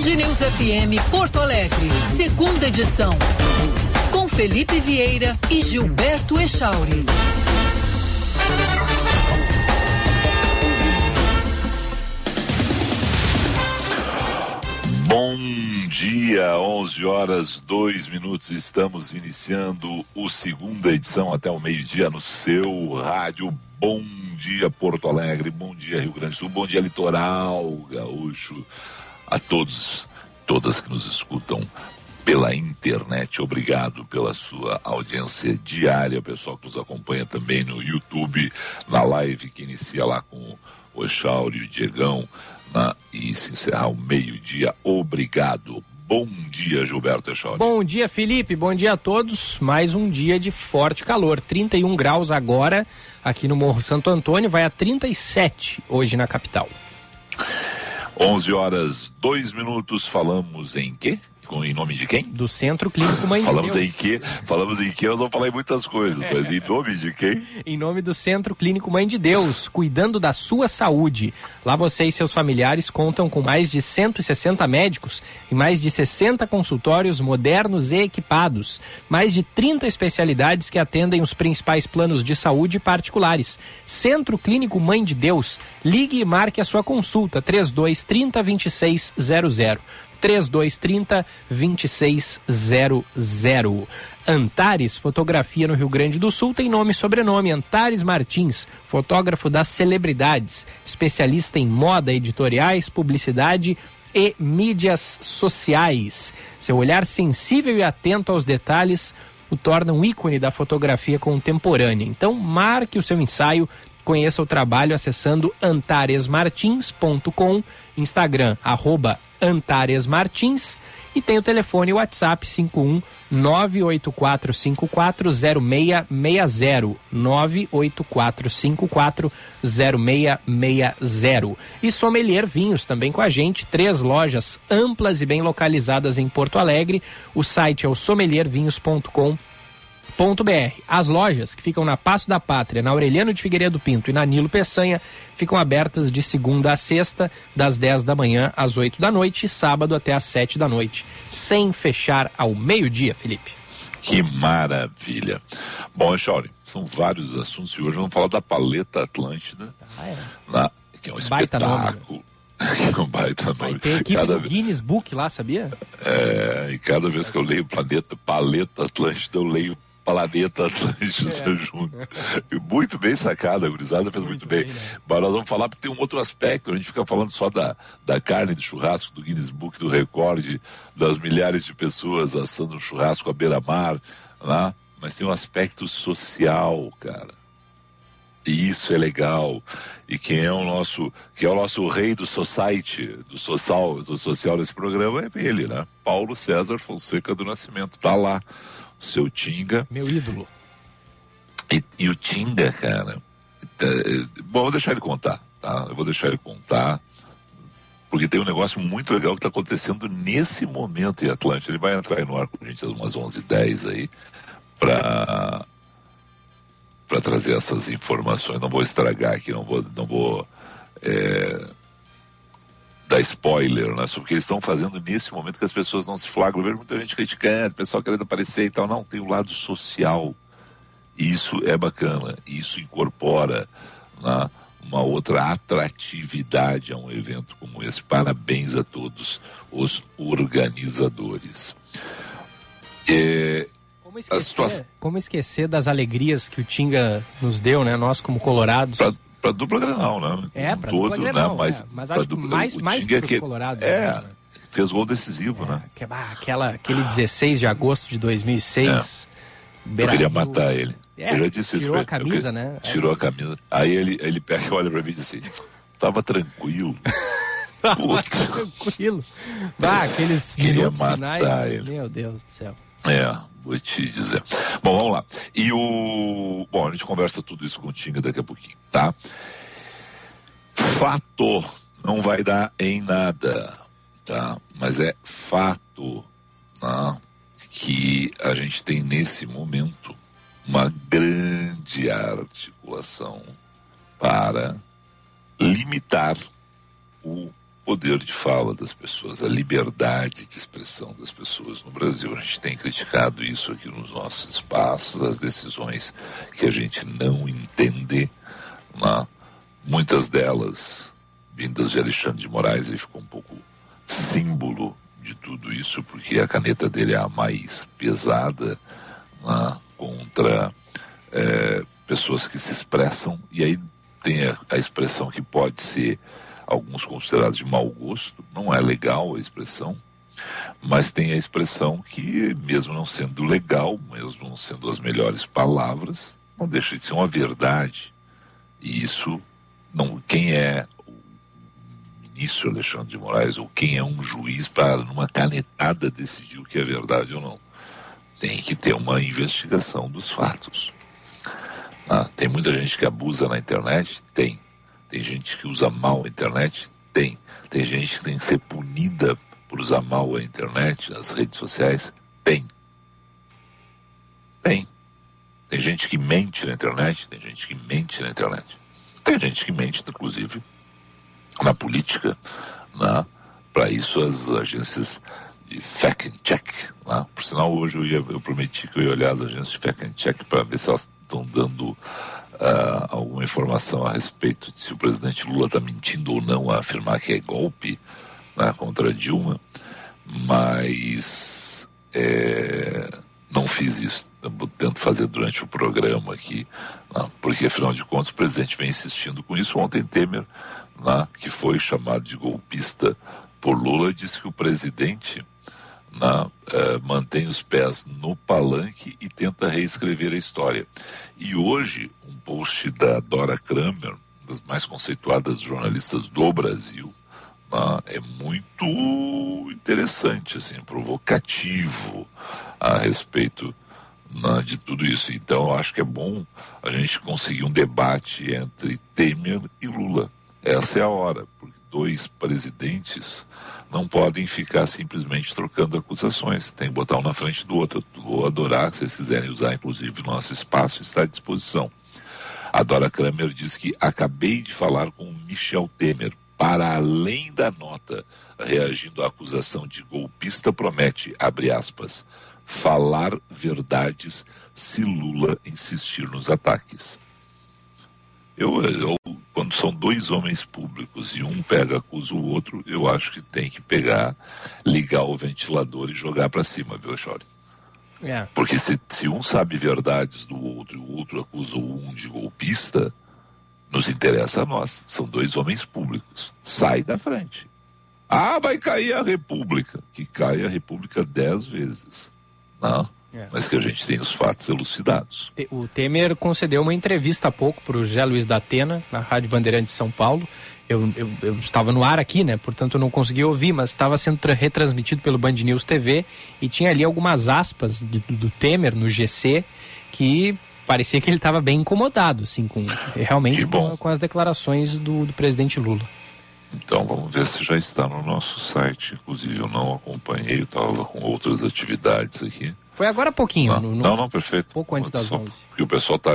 Band News FM Porto Alegre, segunda edição. Com Felipe Vieira e Gilberto Echauri. Bom dia, 11 horas 2 minutos. Estamos iniciando o segunda edição até o meio-dia no seu rádio. Bom dia, Porto Alegre. Bom dia, Rio Grande do Sul. Bom dia, Litoral Gaúcho. A todos, todas que nos escutam pela internet. Obrigado pela sua audiência diária, pessoal que nos acompanha também no YouTube, na live que inicia lá com o Echauri e o Diegão na, e se encerrar o meio-dia. Obrigado. Bom dia, Gilberto Echauri. Bom dia, Felipe. Bom dia a todos. Mais um dia de forte calor. 31 graus agora aqui no Morro Santo Antônio, vai a 37 hoje na capital. 11 horas, 2 minutos. Falamos em quê? Com, em nome de quem? Do Centro Clínico Mãe falamos de Deus. Em que, falamos em que, nós vamos falar em muitas coisas, mas em nome de quem? em nome do Centro Clínico Mãe de Deus, cuidando da sua saúde. Lá você e seus familiares contam com mais de 160 médicos e mais de 60 consultórios modernos e equipados. Mais de 30 especialidades que atendem os principais planos de saúde particulares. Centro Clínico Mãe de Deus. Ligue e marque a sua consulta 3230 2600. 3230 2600. Antares Fotografia no Rio Grande do Sul tem nome e sobrenome Antares Martins, fotógrafo das celebridades, especialista em moda, editoriais, publicidade e mídias sociais. Seu olhar sensível e atento aos detalhes o torna um ícone da fotografia contemporânea. Então, marque o seu ensaio, conheça o trabalho acessando antaresmartins.com, Instagram, arroba Antares Martins e tem o telefone WhatsApp 51 984540660 984540660 e Sommelier Vinhos também com a gente, três lojas amplas e bem localizadas em Porto Alegre. O site é o sommeliervinhos.com as lojas que ficam na Passo da Pátria, na Aureliano de Figueiredo Pinto e na Nilo Peçanha ficam abertas de segunda a sexta, das 10 da manhã às 8 da noite e sábado até às 7 da noite, sem fechar ao meio-dia, Felipe. Que maravilha. Bom, Chauri, são vários assuntos e hoje vamos falar da Paleta Atlântida, ah, é. na, que é um Baita espetáculo. um baita nome. Ter equipe cada... do Guinness Book lá, sabia? É, e cada vez que eu leio Planeta, Paleta Atlântida, eu leio Planeta Atlântida é. junto. Muito bem sacada, a gurizada fez muito, muito bem. bem né? Mas nós vamos falar porque tem um outro aspecto, a gente fica falando só da, da carne do churrasco, do Guinness Book, do recorde, das milhares de pessoas assando um churrasco à beira-mar, né? mas tem um aspecto social, cara. E isso é legal. E quem é o nosso, que é o nosso rei do society, do social, do social desse programa é ele, né? Paulo César Fonseca do Nascimento, tá lá seu Tinga. Meu ídolo. E, e o Tinga, cara. Tá, bom, eu vou deixar ele contar, tá? Eu vou deixar ele contar. Porque tem um negócio muito legal que está acontecendo nesse momento em Atlântica. Ele vai entrar no ar com a gente às umas 11h10 aí, para para trazer essas informações. Não vou estragar aqui, não vou, não vou é, dar spoiler, né? Sobre o que eles estão fazendo nesse momento que as pessoas não se flagram. Eu vejo muita gente criticando, o pessoal querendo aparecer e tal. Não, tem o lado social. E isso é bacana. Isso incorpora né, uma outra atratividade a um evento como esse. Parabéns a todos os organizadores. É, como esquecer, como esquecer das alegrias que o Tinga nos deu, né? Nós como colorados. Pra para dupla Grenal, né? É, para dupla né? Grenal, né? Mas, é. mas acho dupla, que mais, mais para que, Colorados. É, né? fez gol decisivo, é, né? Ah, aquela, aquele 16 de agosto de 2006. É. Eu queria matar ele. É, eu já disse tirou isso a camisa, eu, né? Tirou a camisa. Aí ele, ele olha pra mim e diz assim, tava tranquilo. tava tranquilo. Ah, aqueles queria matar finais, ele. Meu Deus do céu. É, vou te dizer. Bom, vamos lá. E o. Bom, a gente conversa tudo isso com o Tinga daqui a pouquinho, tá? Fato não vai dar em nada, tá? Mas é fato né, que a gente tem nesse momento uma grande articulação para limitar o poder de fala das pessoas, a liberdade de expressão das pessoas no Brasil. A gente tem criticado isso aqui nos nossos espaços, as decisões que a gente não entende, né? muitas delas vindas de Alexandre de Moraes, ele ficou um pouco símbolo de tudo isso, porque a caneta dele é a mais pesada né? contra é, pessoas que se expressam, e aí tem a, a expressão que pode ser alguns considerados de mau gosto, não é legal a expressão, mas tem a expressão que, mesmo não sendo legal, mesmo não sendo as melhores palavras, não deixa de ser uma verdade. E isso, não, quem é o ministro Alexandre de Moraes ou quem é um juiz para, numa canetada, decidir o que é verdade ou não? Tem que ter uma investigação dos fatos. Ah, tem muita gente que abusa na internet? Tem. Tem gente que usa mal a internet? Tem. Tem gente que tem que ser punida por usar mal a internet, as redes sociais? Tem. Tem. Tem gente que mente na internet? Tem gente que mente na internet. Tem gente que mente, inclusive, na política. Né? Para isso, as agências de fact and check. Né? Por sinal, hoje eu, ia, eu prometi que eu ia olhar as agências de fact and check para ver se elas estão dando uh, alguma informação a respeito de se o presidente Lula está mentindo ou não a afirmar que é golpe né, contra Dilma, mas é, não fiz isso. Eu tento fazer durante o programa aqui, né, porque afinal de contas o presidente vem insistindo com isso. Ontem Temer, né, que foi chamado de golpista por Lula, disse que o presidente na, eh, mantém os pés no palanque e tenta reescrever a história. E hoje, post da Dora Kramer, das mais conceituadas jornalistas do Brasil, é muito interessante, assim, provocativo a respeito de tudo isso. Então, eu acho que é bom a gente conseguir um debate entre Temer e Lula. Essa é a hora, porque dois presidentes não podem ficar simplesmente trocando acusações. Tem que botar um na frente do outro. Vou adorar, se vocês quiserem usar, inclusive, o nosso espaço, está à disposição. A Dora Kramer diz que acabei de falar com Michel Temer. Para além da nota, reagindo à acusação de golpista, promete, abre aspas, falar verdades se Lula insistir nos ataques. Eu, eu, quando são dois homens públicos e um pega, acusa o outro, eu acho que tem que pegar, ligar o ventilador e jogar para cima, viu, Chore? É. Porque se, se um sabe verdades do outro e o outro acusa um de golpista, nos interessa a nós. São dois homens públicos. Sai da frente. Ah, vai cair a República. Que caia a República dez vezes. Não. É. Mas que a gente tem os fatos elucidados. O Temer concedeu uma entrevista há pouco para o José Luiz da Atena, na Rádio Bandeirantes de São Paulo. Eu, eu, eu, estava no ar aqui, né? Portanto, eu não consegui ouvir, mas estava sendo retransmitido pelo Band News TV e tinha ali algumas aspas de, do Temer no GC que parecia que ele estava bem incomodado, assim, com realmente com, com, as declarações do, do presidente Lula. Então vamos ver se já está no nosso site. Inclusive eu não acompanhei, eu estava com outras atividades aqui. Foi agora há pouquinho. Não, no, no... não, não, perfeito. Pouco antes das 11. Porque o pessoal está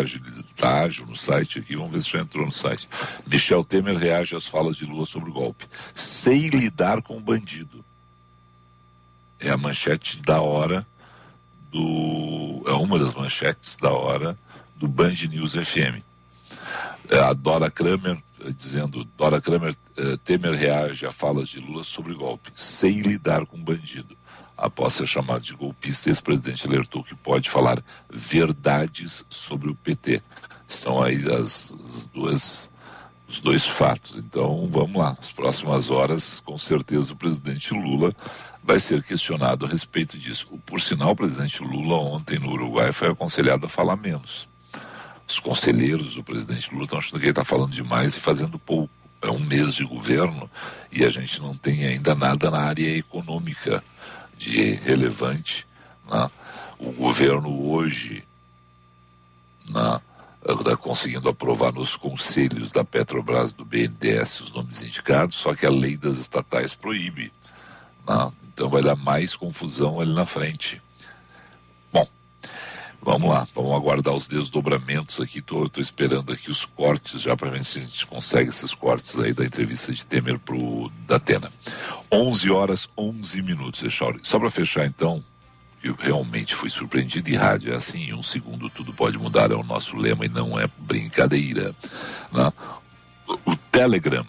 tá ágil no site aqui, vamos ver se já entrou no site. Michel Temer reage às falas de Lula sobre o golpe. Sem lidar com o bandido. É a manchete da hora do. É uma das manchetes da hora do Band News FM. É, a Dora Kramer eh, dizendo, Dora Kramer, eh, Temer reage a falas de Lula sobre golpe, sem lidar com bandido. Após ser chamado de golpista, esse presidente alertou que pode falar verdades sobre o PT. Estão aí as, as duas, os dois fatos. Então, vamos lá. Nas próximas horas, com certeza, o presidente Lula vai ser questionado a respeito disso. Por sinal, o presidente Lula, ontem no Uruguai, foi aconselhado a falar menos os conselheiros do presidente Lula estão achando que ele está falando demais e fazendo pouco. É um mês de governo e a gente não tem ainda nada na área econômica de relevante. Né? O governo hoje está né, conseguindo aprovar nos conselhos da Petrobras do BNDES os nomes indicados, só que a lei das estatais proíbe. Né? Então vai dar mais confusão ali na frente. Vamos lá, vamos aguardar os desdobramentos aqui. Estou esperando aqui os cortes já para ver se a gente consegue esses cortes aí da entrevista de Temer pro Datena. 11 horas 11 minutos, Echauri. Só para fechar então, eu realmente fui surpreendido e rádio é assim, em um segundo tudo pode mudar, é o nosso lema e não é brincadeira. Né? O Telegram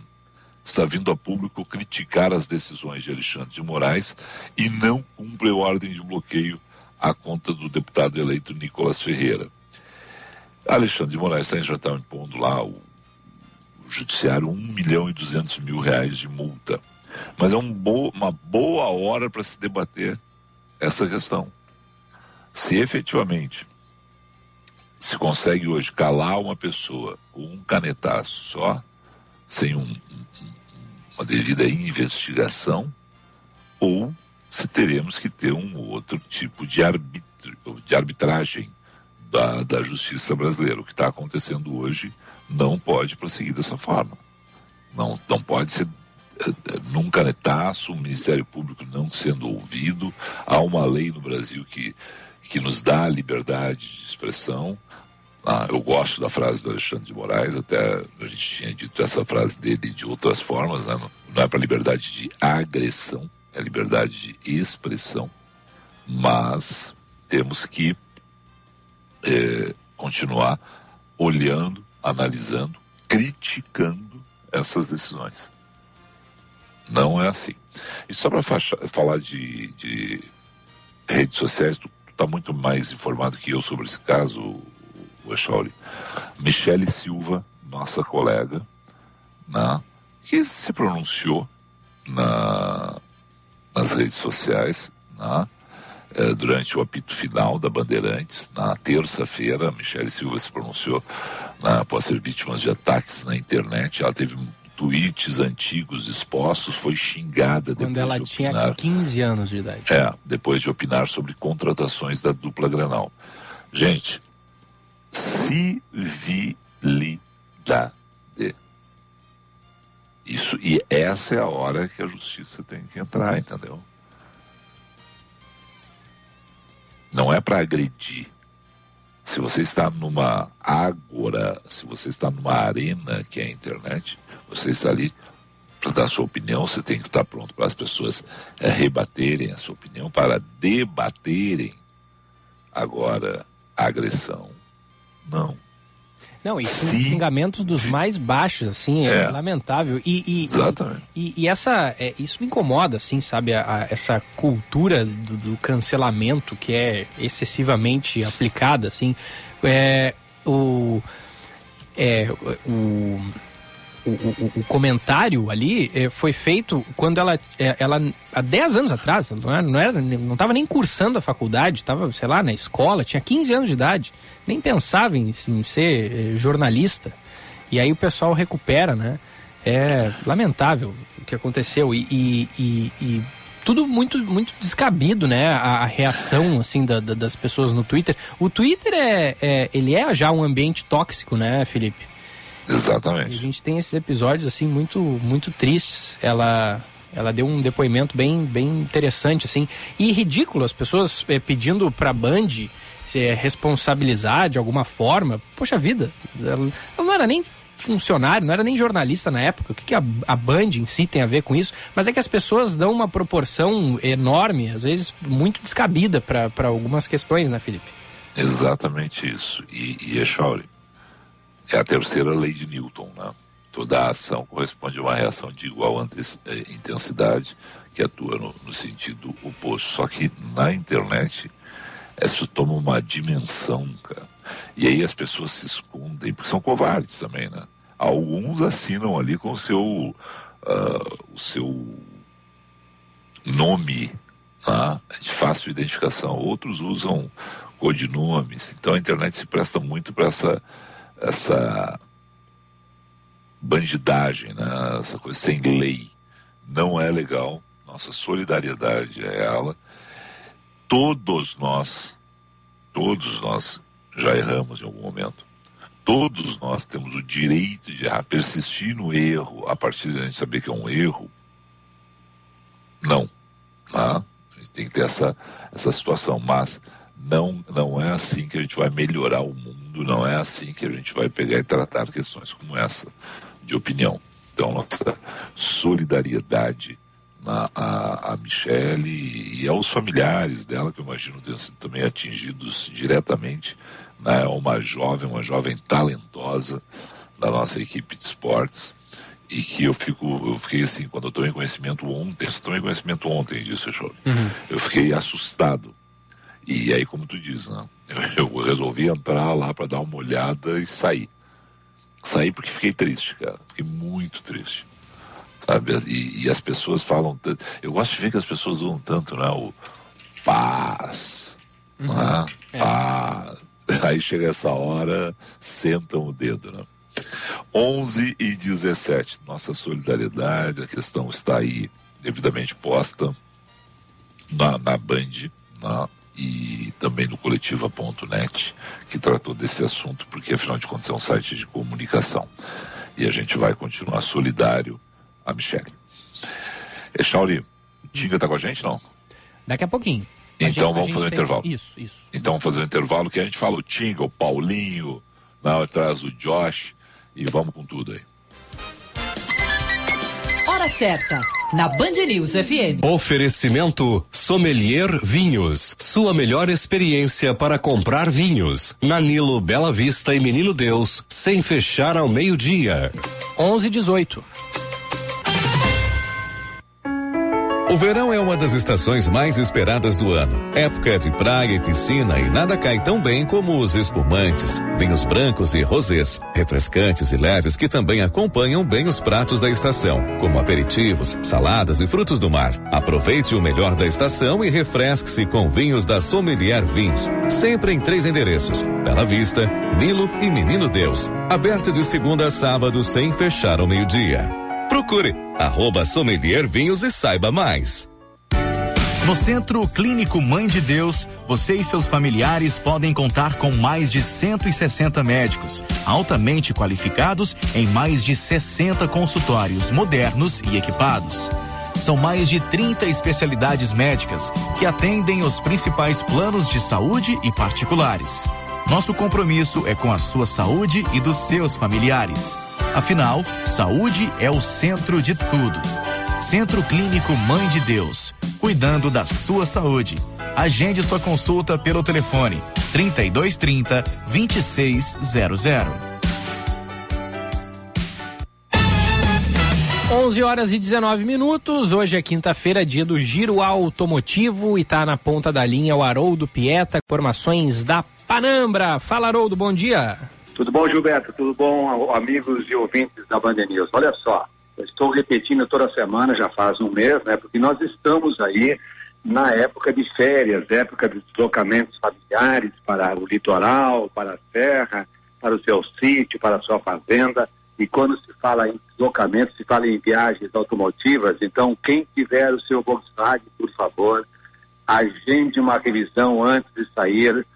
está vindo a público criticar as decisões de Alexandre de Moraes e não cumpre a ordem de bloqueio à conta do deputado eleito Nicolas Ferreira. Alexandre de Moraes já está impondo lá o, o judiciário 1 milhão e 200 mil reais de multa. Mas é um bo uma boa hora para se debater essa questão. Se efetivamente se consegue hoje calar uma pessoa com um canetaço só, sem um, um, uma devida investigação, ou se teremos que ter um outro tipo de, arbítrio, de arbitragem da, da justiça brasileira. O que está acontecendo hoje não pode prosseguir dessa forma. Não, não pode ser eh, eh, num canetaço, o Ministério Público não sendo ouvido. Há uma lei no Brasil que, que nos dá liberdade de expressão. Ah, eu gosto da frase do Alexandre de Moraes, até a gente tinha dito essa frase dele de outras formas, né? não é para liberdade de agressão, é liberdade de expressão, mas temos que é, continuar olhando, analisando, criticando essas decisões. Não é assim. E só para falar de, de, redes sociais, tu está muito mais informado que eu sobre esse caso, o Echauri. Michele Silva, nossa colega, que se pronunciou na, nas redes sociais, né? é, durante o apito final da Bandeirantes, na terça-feira, Michele Silva se pronunciou né, após ser vítima de ataques na internet. Ela teve tweets antigos expostos, foi xingada Quando depois ela de opinar, tinha 15 anos de idade. É, depois de opinar sobre contratações da dupla Granal. Gente, civilidade. Isso, e essa é a hora que a justiça tem que entrar, entendeu? Não é para agredir. Se você está numa ágora, se você está numa arena que é a internet, você está ali para dar sua opinião, você tem que estar pronto para as pessoas é, rebaterem a sua opinião, para debaterem. Agora, agressão, não. Não, e xingamentos dos mais baixos, assim, é, é. lamentável. E, e, Exatamente. E, e, essa, é, isso me incomoda, assim, sabe? A, a, essa cultura do, do, cancelamento que é excessivamente aplicada, assim. É, o, é, o, o, comentário ali é, foi feito quando ela, é, ela há 10 anos atrás, não era, não, era, não estava nem cursando a faculdade, estava, sei lá, na escola, tinha 15 anos de idade nem pensava em, em ser eh, jornalista. E aí o pessoal recupera, né? É lamentável o que aconteceu e, e, e, e tudo muito muito descabido, né? A, a reação assim da, da, das pessoas no Twitter. O Twitter é, é, ele é já um ambiente tóxico, né, Felipe? Exatamente. E a gente tem esses episódios assim muito muito tristes. Ela ela deu um depoimento bem bem interessante assim e ridículo as pessoas é, pedindo para Band se responsabilizar de alguma forma. Poxa vida, ela, ela não era nem funcionário, não era nem jornalista na época. O que, que a, a Band em si tem a ver com isso? Mas é que as pessoas dão uma proporção enorme, às vezes muito descabida para algumas questões, né, Felipe? Exatamente isso. E, e Echauri, é a terceira lei de Newton, né? Toda ação corresponde a uma reação de igual eh, intensidade que atua no, no sentido oposto. Só que na internet isso toma uma dimensão, cara. E aí as pessoas se escondem, porque são covardes também, né? Alguns assinam ali com o seu, uh, o seu nome tá? de fácil identificação. Outros usam codinomes. Então a internet se presta muito para essa, essa bandidagem, né? essa coisa sem lei. Não é legal. Nossa solidariedade é ela todos nós, todos nós já erramos em algum momento. Todos nós temos o direito de errar, persistir no erro a partir de a gente saber que é um erro. Não. Tá? A gente tem que ter essa, essa situação. Mas Não, não é assim que a gente vai melhorar o mundo, não é assim que a gente vai pegar e tratar questões como essa de opinião. Então, nossa solidariedade a, a, a Michele e aos familiares dela, que eu imagino tenham sido também atingidos diretamente. Né? Uma jovem, uma jovem talentosa da nossa equipe de esportes e que eu fico, eu fiquei assim, quando eu tomei conhecimento ontem, eu tomei conhecimento ontem disso, show. Uhum. Eu fiquei assustado. E aí, como tu diz, né? eu, eu resolvi entrar lá para dar uma olhada e sair. Saí porque fiquei triste, cara. Fiquei muito triste sabe? E, e, as pessoas falam tanto. Eu gosto de ver que as pessoas usam tanto, né? O paz, uhum. né? É. paz. Aí chega essa hora, sentam o dedo, né? 11 e 17, nossa solidariedade, a questão está aí devidamente posta na, na Band na, e também no coletiva.net, que tratou desse assunto, porque afinal de contas é um site de comunicação. E a gente vai continuar solidário a Michelle. E Shauli, Tinga está com a gente, não? Daqui a pouquinho. A então gente, vamos fazer um tem... intervalo. Isso, isso. Então vamos fazer um intervalo que a gente fala o Tinga, o Paulinho, lá atrás o Josh e vamos com tudo aí. Hora certa, na Band News FM. Oferecimento Sommelier Vinhos. Sua melhor experiência para comprar vinhos. Nanilo Bela Vista e Menino Deus, sem fechar ao meio-dia. 11 18. O verão é uma das estações mais esperadas do ano. Época de praia e piscina e nada cai tão bem como os espumantes, vinhos brancos e rosés, refrescantes e leves que também acompanham bem os pratos da estação, como aperitivos, saladas e frutos do mar. Aproveite o melhor da estação e refresque-se com vinhos da Sommelier Vinhos, sempre em três endereços: Bela Vista, Nilo e Menino Deus. Aberto de segunda a sábado sem fechar ao meio-dia. Procure arroba Sommelier Vinhos e saiba mais. No Centro Clínico Mãe de Deus, você e seus familiares podem contar com mais de 160 médicos, altamente qualificados em mais de 60 consultórios modernos e equipados. São mais de 30 especialidades médicas que atendem os principais planos de saúde e particulares. Nosso compromisso é com a sua saúde e dos seus familiares. Afinal, saúde é o centro de tudo. Centro Clínico Mãe de Deus, cuidando da sua saúde. Agende sua consulta pelo telefone 3230 2600. 11 horas e 19 minutos. Hoje é quinta-feira, dia do Giro Automotivo e tá na ponta da linha o Haroldo Pieta, informações da Panambra. Fala, Haroldo, bom dia. Tudo bom, Gilberto? Tudo bom, amigos e ouvintes da Band News? Olha só, estou repetindo toda semana, já faz um mês, né? Porque nós estamos aí na época de férias, época de deslocamentos familiares para o litoral, para a serra, para o seu sítio, para a sua fazenda. E quando se fala em deslocamentos, se fala em viagens automotivas, então quem tiver o seu Volkswagen, por favor, agende uma revisão antes de sair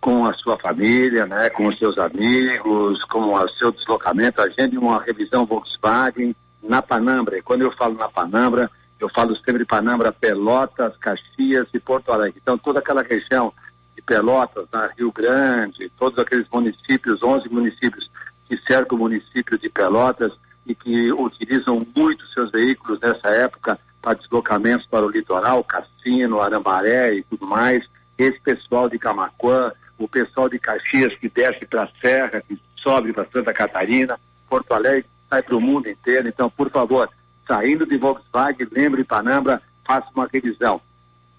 com a sua família, né, com os seus amigos, com o seu deslocamento, agende uma revisão Volkswagen na Panambra. E quando eu falo na Panambra, eu falo sempre Panambra, Pelotas, Caxias e Porto Alegre. Então, toda aquela região de Pelotas, na Rio Grande, todos aqueles municípios, 11 municípios que cercam o município de Pelotas e que utilizam muito seus veículos nessa época para deslocamentos para o litoral, Cassino, Arambaré e tudo mais. Esse pessoal de Camacuã, o pessoal de Caxias que desce para a Serra, que sobe para Santa Catarina, Porto Alegre, sai para o mundo inteiro. Então, por favor, saindo de Volkswagen, lembre Panambra, faça uma revisão.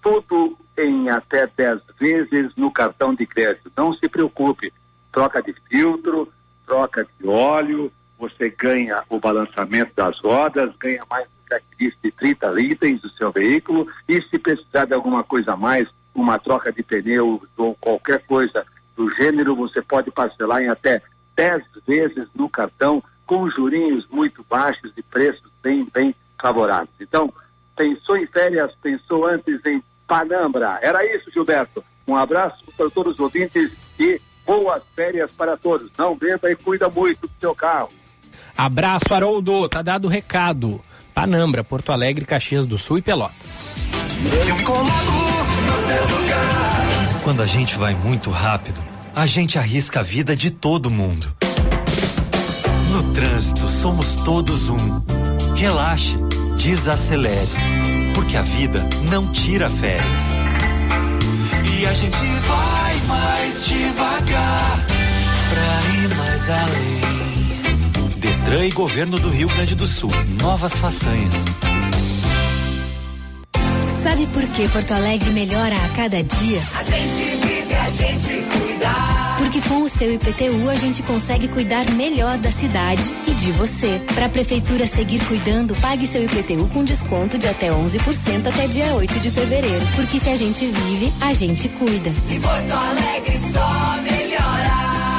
Tudo em até 10 vezes no cartão de crédito. Não se preocupe. Troca de filtro, troca de óleo, você ganha o balançamento das rodas, ganha mais de 30 itens do seu veículo e se precisar de alguma coisa a mais, uma troca de pneu ou qualquer coisa do gênero, você pode parcelar em até 10 vezes no cartão, com jurinhos muito baixos e preços bem, bem favoráveis. Então, pensou em férias, pensou antes em Panambra. Era isso, Gilberto. Um abraço para todos os ouvintes e boas férias para todos. Não beba e cuida muito do seu carro. Abraço, Haroldo. Tá dado o recado. Panambra, Porto Alegre, Caxias do Sul e Pelotas. Eu me Quando a gente vai muito rápido, a gente arrisca a vida de todo mundo. No trânsito, somos todos um. Relaxe, desacelere, porque a vida não tira férias. E a gente vai mais devagar pra ir mais além. Detran e Governo do Rio Grande do Sul. Novas façanhas. Sabe por que Porto Alegre melhora a cada dia? A gente vive, a gente cuida. Porque com o seu IPTU a gente consegue cuidar melhor da cidade e de você. Para a prefeitura seguir cuidando, pague seu IPTU com desconto de até 11% até dia 8 de fevereiro. Porque se a gente vive, a gente cuida. E Porto Alegre só melhora.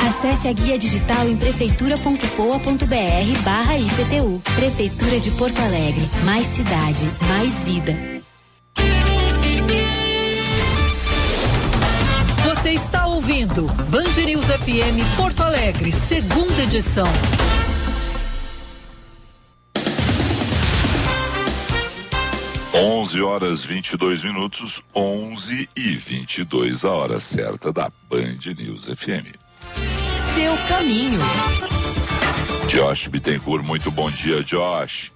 Acesse a guia digital em prefeitura.poa.br barra IPTU. Prefeitura de Porto Alegre. Mais cidade, mais vida. Ouvindo Band News FM Porto Alegre, segunda edição. Onze horas 22 minutos, 11 e 22 a hora certa da Band News FM. Seu caminho. Josh Bittencourt, muito bom dia, Josh.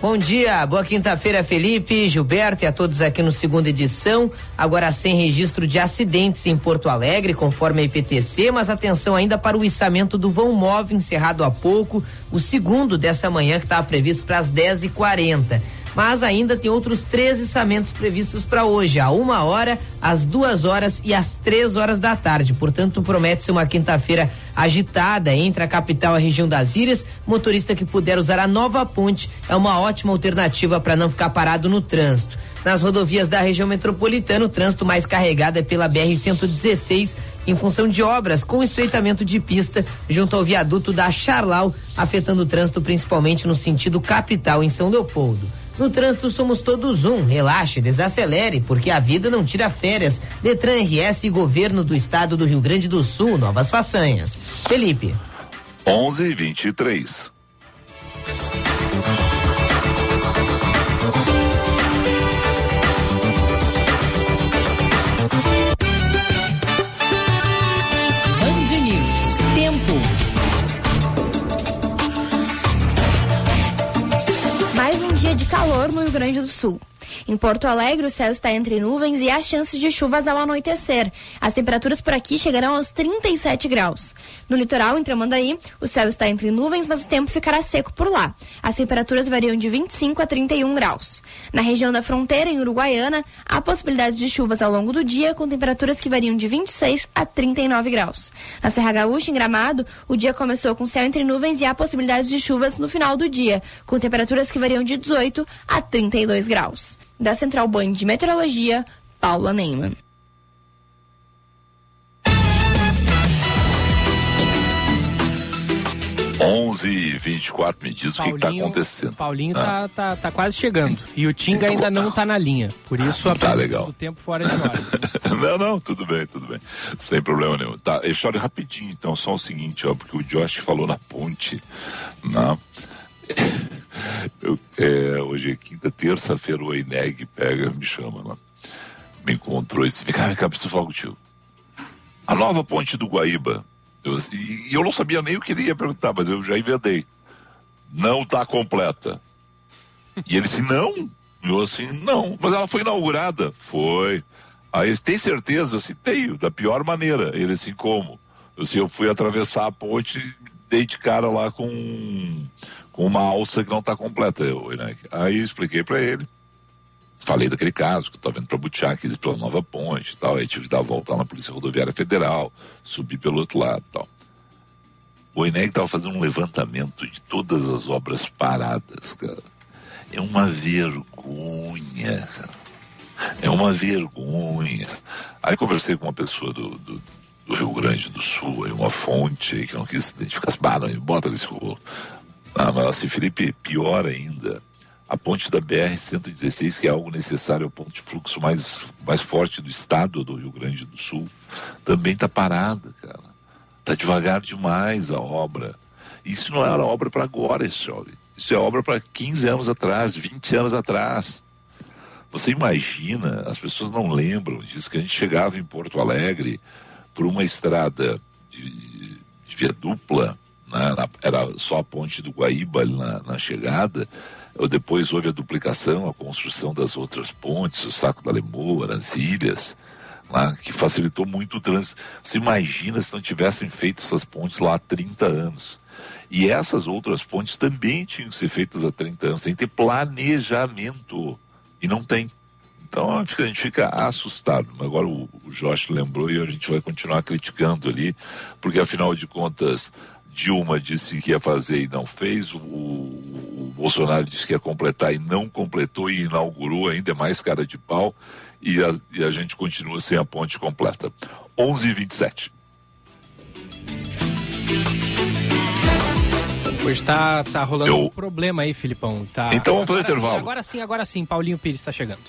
Bom dia, boa quinta-feira, Felipe, Gilberto e a todos aqui no segunda edição. Agora sem registro de acidentes em Porto Alegre, conforme a IPTC, mas atenção ainda para o içamento do vão móvel encerrado há pouco, o segundo dessa manhã que estava previsto para as 10h40 mas ainda tem outros três içamentos previstos para hoje, a uma hora, às duas horas e às três horas da tarde. Portanto, promete ser uma quinta-feira agitada entre a capital e a região das ilhas. Motorista que puder usar a nova ponte é uma ótima alternativa para não ficar parado no trânsito. Nas rodovias da região metropolitana, o trânsito mais carregado é pela BR-116 em função de obras com estreitamento de pista junto ao viaduto da Charlau, afetando o trânsito principalmente no sentido capital em São Leopoldo. No trânsito somos todos um. Relaxe, desacelere, porque a vida não tira férias. Detran RS e Governo do Estado do Rio Grande do Sul, novas façanhas. Felipe. 11 e 23. Grande do Sul. Em Porto Alegre, o céu está entre nuvens e há chances de chuvas ao anoitecer. As temperaturas por aqui chegarão aos 37 graus. No litoral, em Tramandaí, o céu está entre nuvens, mas o tempo ficará seco por lá. As temperaturas variam de 25 a 31 graus. Na região da fronteira, em Uruguaiana, há possibilidades de chuvas ao longo do dia, com temperaturas que variam de 26 a 39 graus. Na Serra Gaúcha, em Gramado, o dia começou com céu entre nuvens e há possibilidades de chuvas no final do dia, com temperaturas que variam de 18 a 32 graus. Da Central Band de Meteorologia, Paula Neyman. Onze e 24 me diz o que está acontecendo. Paulinho Ah. tá, tá, tá quase chegando. E o Tinga Então, ainda não tá na linha. Por isso a Tá legal. do tempo fora de hora. não, não, tudo bem, tudo bem. Sem problema nenhum. Tá, e chore rapidinho, então, só o seguinte, ó, porque o Josh falou na ponte, né? Eu, é, hoje é quinta, terça-feira, o Eneg pega, me chama lá. Me encontrou e disse, vem cá, vem cá, preciso falar contigo. A nova ponte do Guaíba, eu, e, e eu não sabia nem o que ele ia perguntar, mas eu já inventei. Não está completa. E ele disse, não. Eu assim, não. Mas ela foi inaugurada. Foi. Aí ele tem certeza? Eu assim, tenho, da pior maneira. Ele assim, como? Eu assim, eu fui atravessar a ponte dei de cara lá com, com uma alça que não está completa. Eu, né? Aí expliquei para ele. Falei daquele caso, que eu estava indo para Butiá, ir pela nova ponte e tal. Aí tive que dar a volta na Polícia Rodoviária Federal, subir pelo outro lado e tal. O INEG estava fazendo um levantamento de todas as obras paradas, cara. É uma vergonha, cara. É uma vergonha. Aí conversei com uma pessoa do, do, do Rio Grande do Sul, aí uma fonte aí que não quis identificar, bah, não, bota nesse rolo. Ah, mas assim, Felipe, pior ainda, a ponte da BR-116, que é algo necessário, é o ponto de fluxo mais, mais forte do estado do Rio Grande do Sul, também está parada, cara. Está devagar demais a obra. Isso não era obra para agora, esse. Isso é obra para 15 anos atrás, 20 anos atrás. Você imagina, as pessoas não lembram disso, que a gente chegava em Porto Alegre por uma estrada de, de via dupla, né, era só a ponte do Guaíba na, na chegada, depois houve a duplicação, a construção das outras pontes, o Saco da Lemoa, Arancilhas, lá, que facilitou muito o trânsito. Você imagina se não tivessem feito essas pontes lá há 30 anos. E essas outras pontes também tinham que ser feitas há 30 anos. Tem que ter planejamento. E não tem. Então a gente, fica assustado. Agora o, o Josh lembrou e a gente vai continuar criticando ali, porque afinal de contas Dilma disse que ia fazer e não fez, o, o, Bolsonaro disse que ia completar e não completou e inaugurou ainda mais cara de pau e a, e a gente continua sem a ponte completa. 11 e 27 Hoje tá, tá rolando Eu... um problema aí, Filipão. Tá... Então vamos fazer intervalo. Sim, agora sim, agora sim. Paulinho Pires está chegando.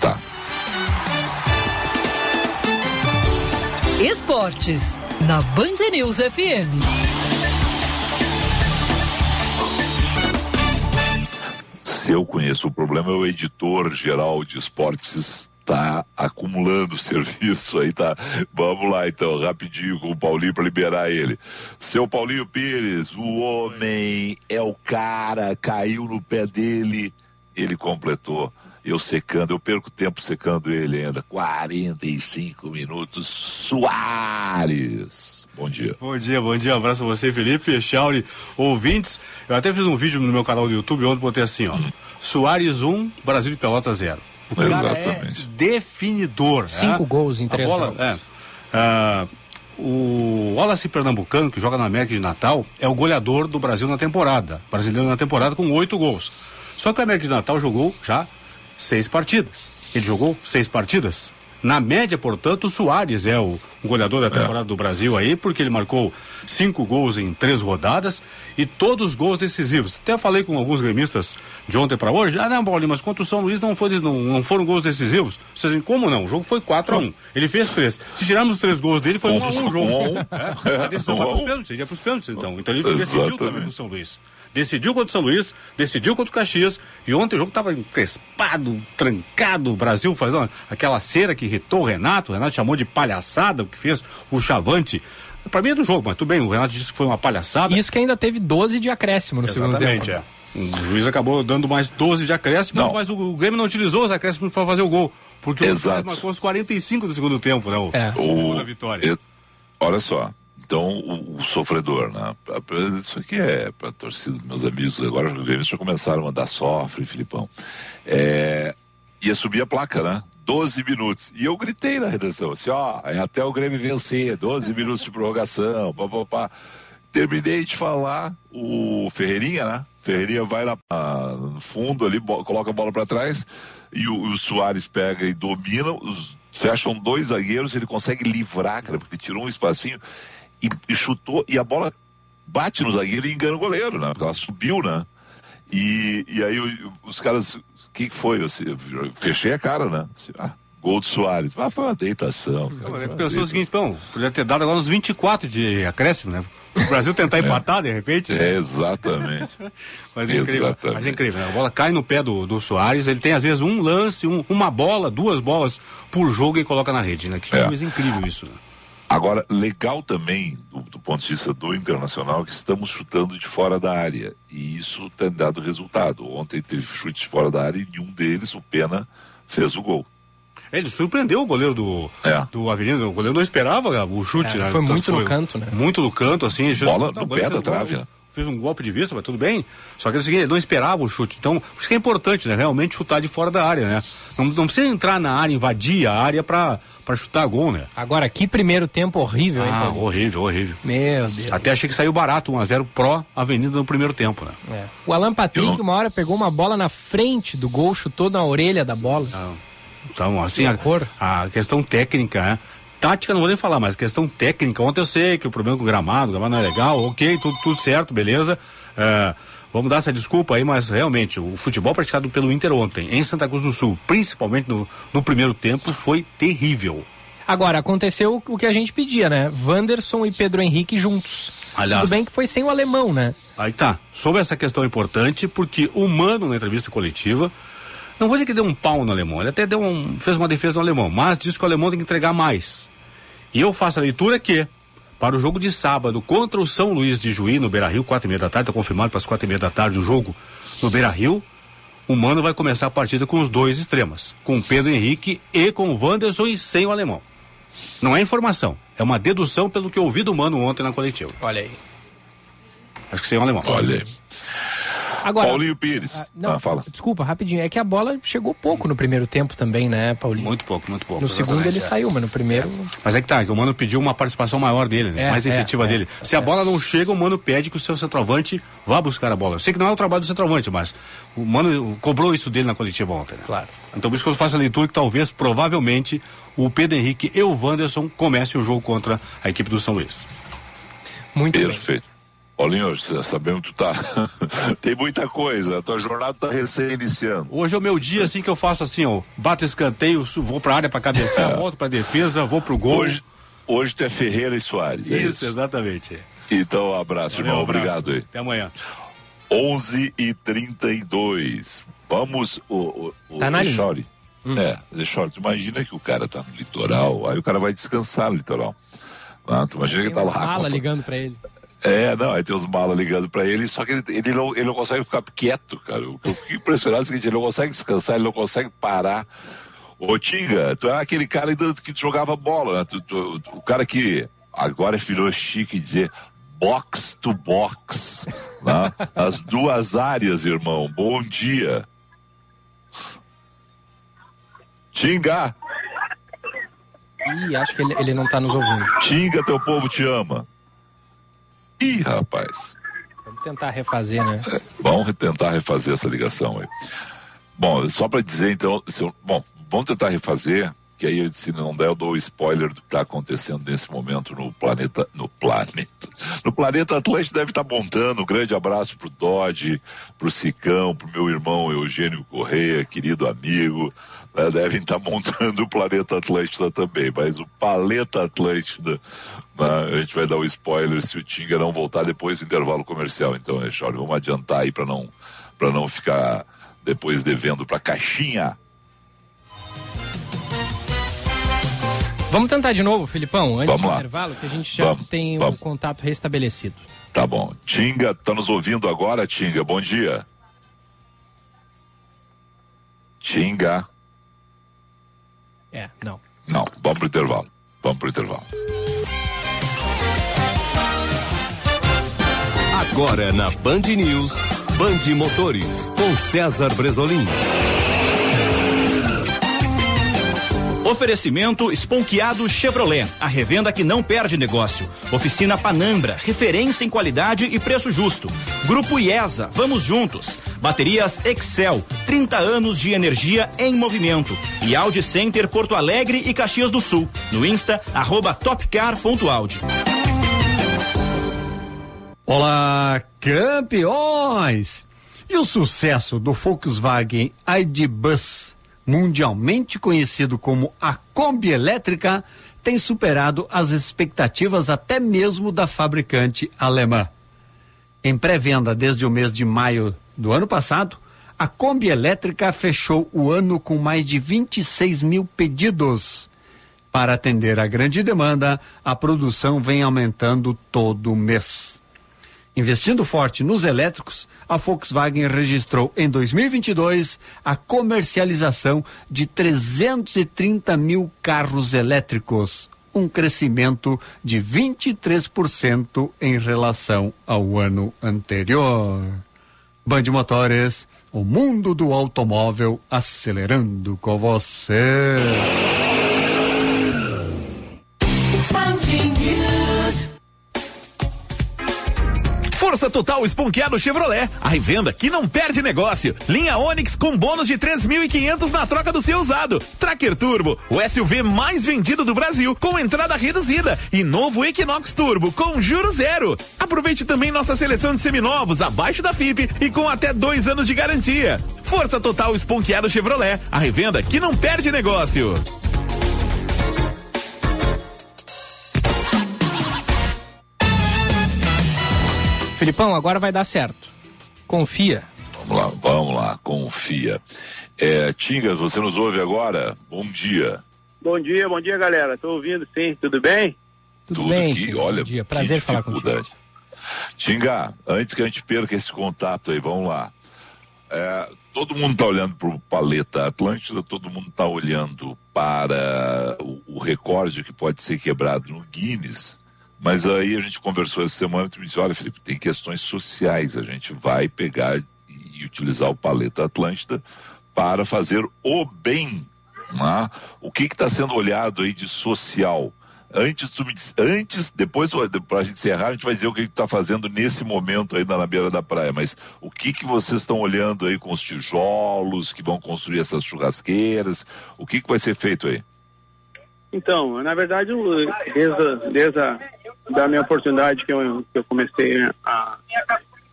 Tá. Esportes, na Band News FM. Se eu conheço o problema, é o editor geral de esportes está acumulando serviço aí, tá? Vamos lá então, rapidinho com o Paulinho para liberar ele. Seu Paulinho Pires, o homem é o cara, caiu no pé dele, ele completou. Eu secando, eu perco tempo secando ele ainda. 45 minutos. Soares. Bom dia. Bom dia, bom dia. Um abraço a você, Felipe, Chauri, ouvintes. Eu até fiz um vídeo no meu canal do YouTube onde botei assim, ó. Hum. Soares 1, Brasil de Pelota 0. O cara é Exatamente. é definidor. Cinco é? gols em três bola, jogos. É. Uh, o Wallace Pernambucano, que joga na América de Natal, é o goleador do Brasil na temporada. Brasileiro na temporada com oito gols. Só que o América de Natal jogou já seis partidas. Ele jogou seis partidas. Na média, portanto, o Soares é o goleador da é. temporada é. do Brasil aí, porque ele marcou cinco gols em três rodadas e todos gols decisivos. Até falei com alguns gremistas de ontem para hoje. Ah, não, Paulinho, mas contra o São Luís não, foi, não, não foram gols decisivos. Vocês dizem, como não? O jogo foi 4 a 1 Ele fez três. Se tirarmos os três gols dele, foi 1 um a 1 um jogo. É, a decisão vai para os pênaltis, ele ia para os pênaltis, então. Então ele decidiu também com o São Luís decidiu contra o São Luís, decidiu contra o Caxias, e ontem o jogo estava encrespado, trancado, o Brasil fazendo aquela cera que irritou o Renato, o Renato chamou de palhaçada o que fez o Chavante. Para mim é do jogo, mas tudo bem, o Renato disse que foi uma palhaçada. Isso que ainda teve 12 de acréscimo no Exatamente, segundo tempo. é. O juiz acabou dando mais 12 de acréscimos, não. mas o, o, Grêmio não utilizou os acréscimos para fazer o gol. Porque Exato. o marcou os 45 do segundo tempo, né? O, é. o gol da vitória. Eu, olha só, então, o, o, sofredor, né? Isso aqui é para torcida meus amigos, agora os Grêmio já começaram a mandar sofre, Filipão. É, ia subir a placa, né? 12 minutos. E eu gritei na redação, assim, ó, é até o Grêmio vencer, 12 minutos de prorrogação, pá, pá, pá. Terminei de falar, o Ferreirinha, né? Ferreirinha vai lá no fundo ali, coloca a bola para trás, e o, o Soares pega e domina, os, fecham dois zagueiros, ele consegue livrar, cara, porque tirou um espacinho e, e, chutou, e a bola bate no zagueiro e engana o goleiro, né? Porque ela subiu, né? E, e aí os caras, o que, foi? Eu, eu, fechei a cara, né? Ah, gol do Soares. Mas foi uma deitação. Cara, Não, pensou o seguinte, então, podia ter dado agora uns 24 de acréscimo, né? O Brasil tentar é. empatar de repente. Né? É, exatamente. mas é incrível. Exatamente. Mas é incrível. Né? A bola cai no pé do, do Soares, ele tem às vezes um lance, um, uma bola, duas bolas por jogo e coloca na rede, né? Que é. coisa incrível isso, né? Agora, legal também, do, do, ponto de vista do internacional, que estamos chutando de fora da área. E isso tem dado resultado. Ontem teve chutes de fora da área e nenhum deles, o Pena, fez o gol. Ele surpreendeu o goleiro do, é. do Avenida. O goleiro não esperava o chute, é, né? Foi muito foi no canto, né? Muito no canto, assim. Bola no pé da trave, né? Fez um golpe de vista, mas tudo bem. Só que é o seguinte, ele não esperava o chute. Então, isso que é importante, né? Realmente chutar de fora da área, né? Não, não precisa entrar na área, invadir a área para para chutar gol, né? Agora, que primeiro tempo horrível, hein, ah, horrível, horrível. Meu Deus. Até achei que saiu barato, 1x0 pró Avenida no primeiro tempo, né? É. O Alan Patrick, uma hora, pegou uma bola na frente do gol, chutou na orelha da bola. Ah, então, assim, a, a, questão técnica, né? Tática não vou nem falar, mas questão técnica, ontem eu sei que o problema com o gramado, o gramado não é legal, ok, tudo, tudo certo, beleza. É, vamos dar essa desculpa aí, mas realmente o futebol praticado pelo Inter ontem, em Santa Cruz do Sul, principalmente no, no primeiro tempo, foi terrível. Agora, aconteceu o que a gente pedia, né? Wanderson e Pedro Henrique juntos. Aliás, Tudo bem que foi sem o alemão, né? Aí tá. Sobre essa questão importante, porque o Mano, na entrevista coletiva, Não vou dizer que deu um pau no alemão, ele até deu um, fez uma defesa no alemão, mas disse que o alemão tem que entregar mais. E eu faço a leitura que, para o jogo de sábado contra o São Luís de Juí, no Beira Rio, quatro e meia da tarde, está confirmado para as quatro e meia da tarde o jogo no Beira Rio. O Mano vai começar a partida com os dois extremas, com o Pedro Henrique e com o Wanderson e sem o alemão. Não é informação, é uma dedução pelo que eu ouvi do Mano ontem na coletiva. Olha aí. Acho que sem o alemão. Olha aí. Agora, Paulinho Pires. Ah, não, Ah, fala. desculpa, rapidinho. É que a bola chegou pouco no primeiro tempo também, né, Paulinho? Muito pouco, muito pouco. No segundo ele é. saiu, mas no primeiro. Mas é que tá, que o Mano pediu uma participação maior dele, né? É, mais é, efetiva é, dele. Se a bola não chega, o Mano pede que o seu centroavante vá buscar a bola. Eu sei que não é o trabalho do centroavante, mas o Mano cobrou isso dele na coletiva ontem, né? Claro. Então por isso que eu faço a leitura que talvez, provavelmente, o Pedro Henrique e o Wanderson comecem o jogo contra a equipe do São Luís. Muito Perfeito. Paulinho, você sabemos que tu tá. Tem muita coisa. A tua jornada tá recém-iniciando. Hoje é o meu dia assim que eu faço assim, ó, bato escanteio, vou pra área pra cabecear, volto pra defesa, vou pro gol. Hoje, hoje tu é Ferreira e Soares. é Isso, exatamente. Então, um abraço, Valeu, irmão. um abraço. Obrigado aí. Até amanhã. 11 e 32 Vamos, o, o, o Tá na linha. Deschori. É, Deschori, tu imagina que o cara tá no litoral, aí o cara vai descansar no litoral. Ah, tu imagina que tá lá. Confa- ligando pra ele. É, não, aí tem os malas ligando pra ele, só que ele, ele, não, ele não consegue ficar quieto, cara. O que eu fico impressionado é o seguinte, ele não consegue descansar, ele não consegue parar. Ô, Tinga, tu é aquele cara que jogava bola, né? Tu- tu- o cara que agora virou chique dizer box to box, né? As duas áreas, irmão. Bom dia. Tinga, Ih, acho que ele, ele não tá nos ouvindo. Tinga, teu povo te ama. Ih, rapaz. Vamos tentar refazer, né? Vamos tentar refazer essa ligação aí. Bom, só para dizer então, eu- bom, vamos tentar refazer, que aí se não der eu dou spoiler do que está acontecendo nesse momento no planeta, no planeta, no planeta Atlântico deve estar montando. Um grande abraço pro Dodge, pro Sicão, pro meu irmão Eugênio Correia, querido amigo, né, devem estar montando o planeta Atlântida também, mas o Paleta Atlântida, né, a gente vai dar o spoiler se o Tinga não voltar depois do intervalo comercial. Então, é, vamos adiantar aí para não, para não ficar depois devendo para caixinha. Vamos tentar de novo, Filipão, antes Vamos do lá. intervalo, que a gente já Vamos, tem o vamos. contato restabelecido. Tá bom. Tinga, tá nos ouvindo agora, Tinga? Bom dia. Tinga. É, não. Não, vamos pro intervalo. Vamos pro intervalo. Agora na Band News, Band Motores, com César Bresolim. Oferecimento Esponquiado Chevrolet, a revenda que não perde negócio. Oficina Panambra, referência em qualidade e preço justo. Grupo IESA, vamos juntos. Baterias Excel, 30 anos de energia em movimento. E Audi Center Porto Alegre e Caxias do Sul. No Insta, arroba topcar.audi. Olá, campeões! E o sucesso do Volkswagen ID Bus, mundialmente conhecido como a Kombi elétrica, tem superado as expectativas até mesmo da fabricante alemã. Em pré-venda desde o mês de maio do ano passado, a Kombi elétrica fechou o ano com mais de 26 mil pedidos. Para atender a grande demanda, a produção vem aumentando todo mês. Investindo forte nos elétricos, a Volkswagen registrou em 2022 a comercialização de 330 mil carros elétricos, um crescimento de 23% em relação ao ano anterior. Band Motores, o mundo do automóvel acelerando com você. Força Total Esponqueado Chevrolet. A revenda que não perde negócio. Linha Onix com bônus de 3.500 na troca do seu usado. Tracker Turbo, o SUV mais vendido do Brasil, com entrada reduzida. E novo Equinox Turbo com juro zero. Aproveite também nossa seleção de seminovos abaixo da FIP e com até dois anos de garantia. Força Total Esponqueado Chevrolet. A revenda que não perde negócio. Filipão, agora vai dar certo. Confia. Vamos lá, vamos lá, confia. É, Tingas, você nos ouve agora? Bom dia. Bom dia, bom dia, galera. Tô ouvindo, sim. Tudo bem? Tudo, Tudo bem, que, olha, bom dia. Prazer falar contigo. Tinga, antes que a gente perca esse contato aí, vamos lá. É, todo mundo está olhando para o Paleta Atlântida, todo mundo está olhando para o, o recorde que pode ser quebrado no Guinness. Mas aí a gente conversou essa semana e me disse, olha, Felipe, tem questões sociais, a gente vai pegar e utilizar o Paleta Atlântida para fazer o bem. né? O que está sendo olhado aí de social? Antes, tu me antes, depois para a gente encerrar, a gente vai dizer o que está fazendo nesse momento aí na, na beira da praia. Mas o que que vocês estão olhando aí com os tijolos que vão construir essas churrasqueiras? O que que vai ser feito aí? Então, na verdade, desde, a- desde a da minha oportunidade que eu, que eu comecei a,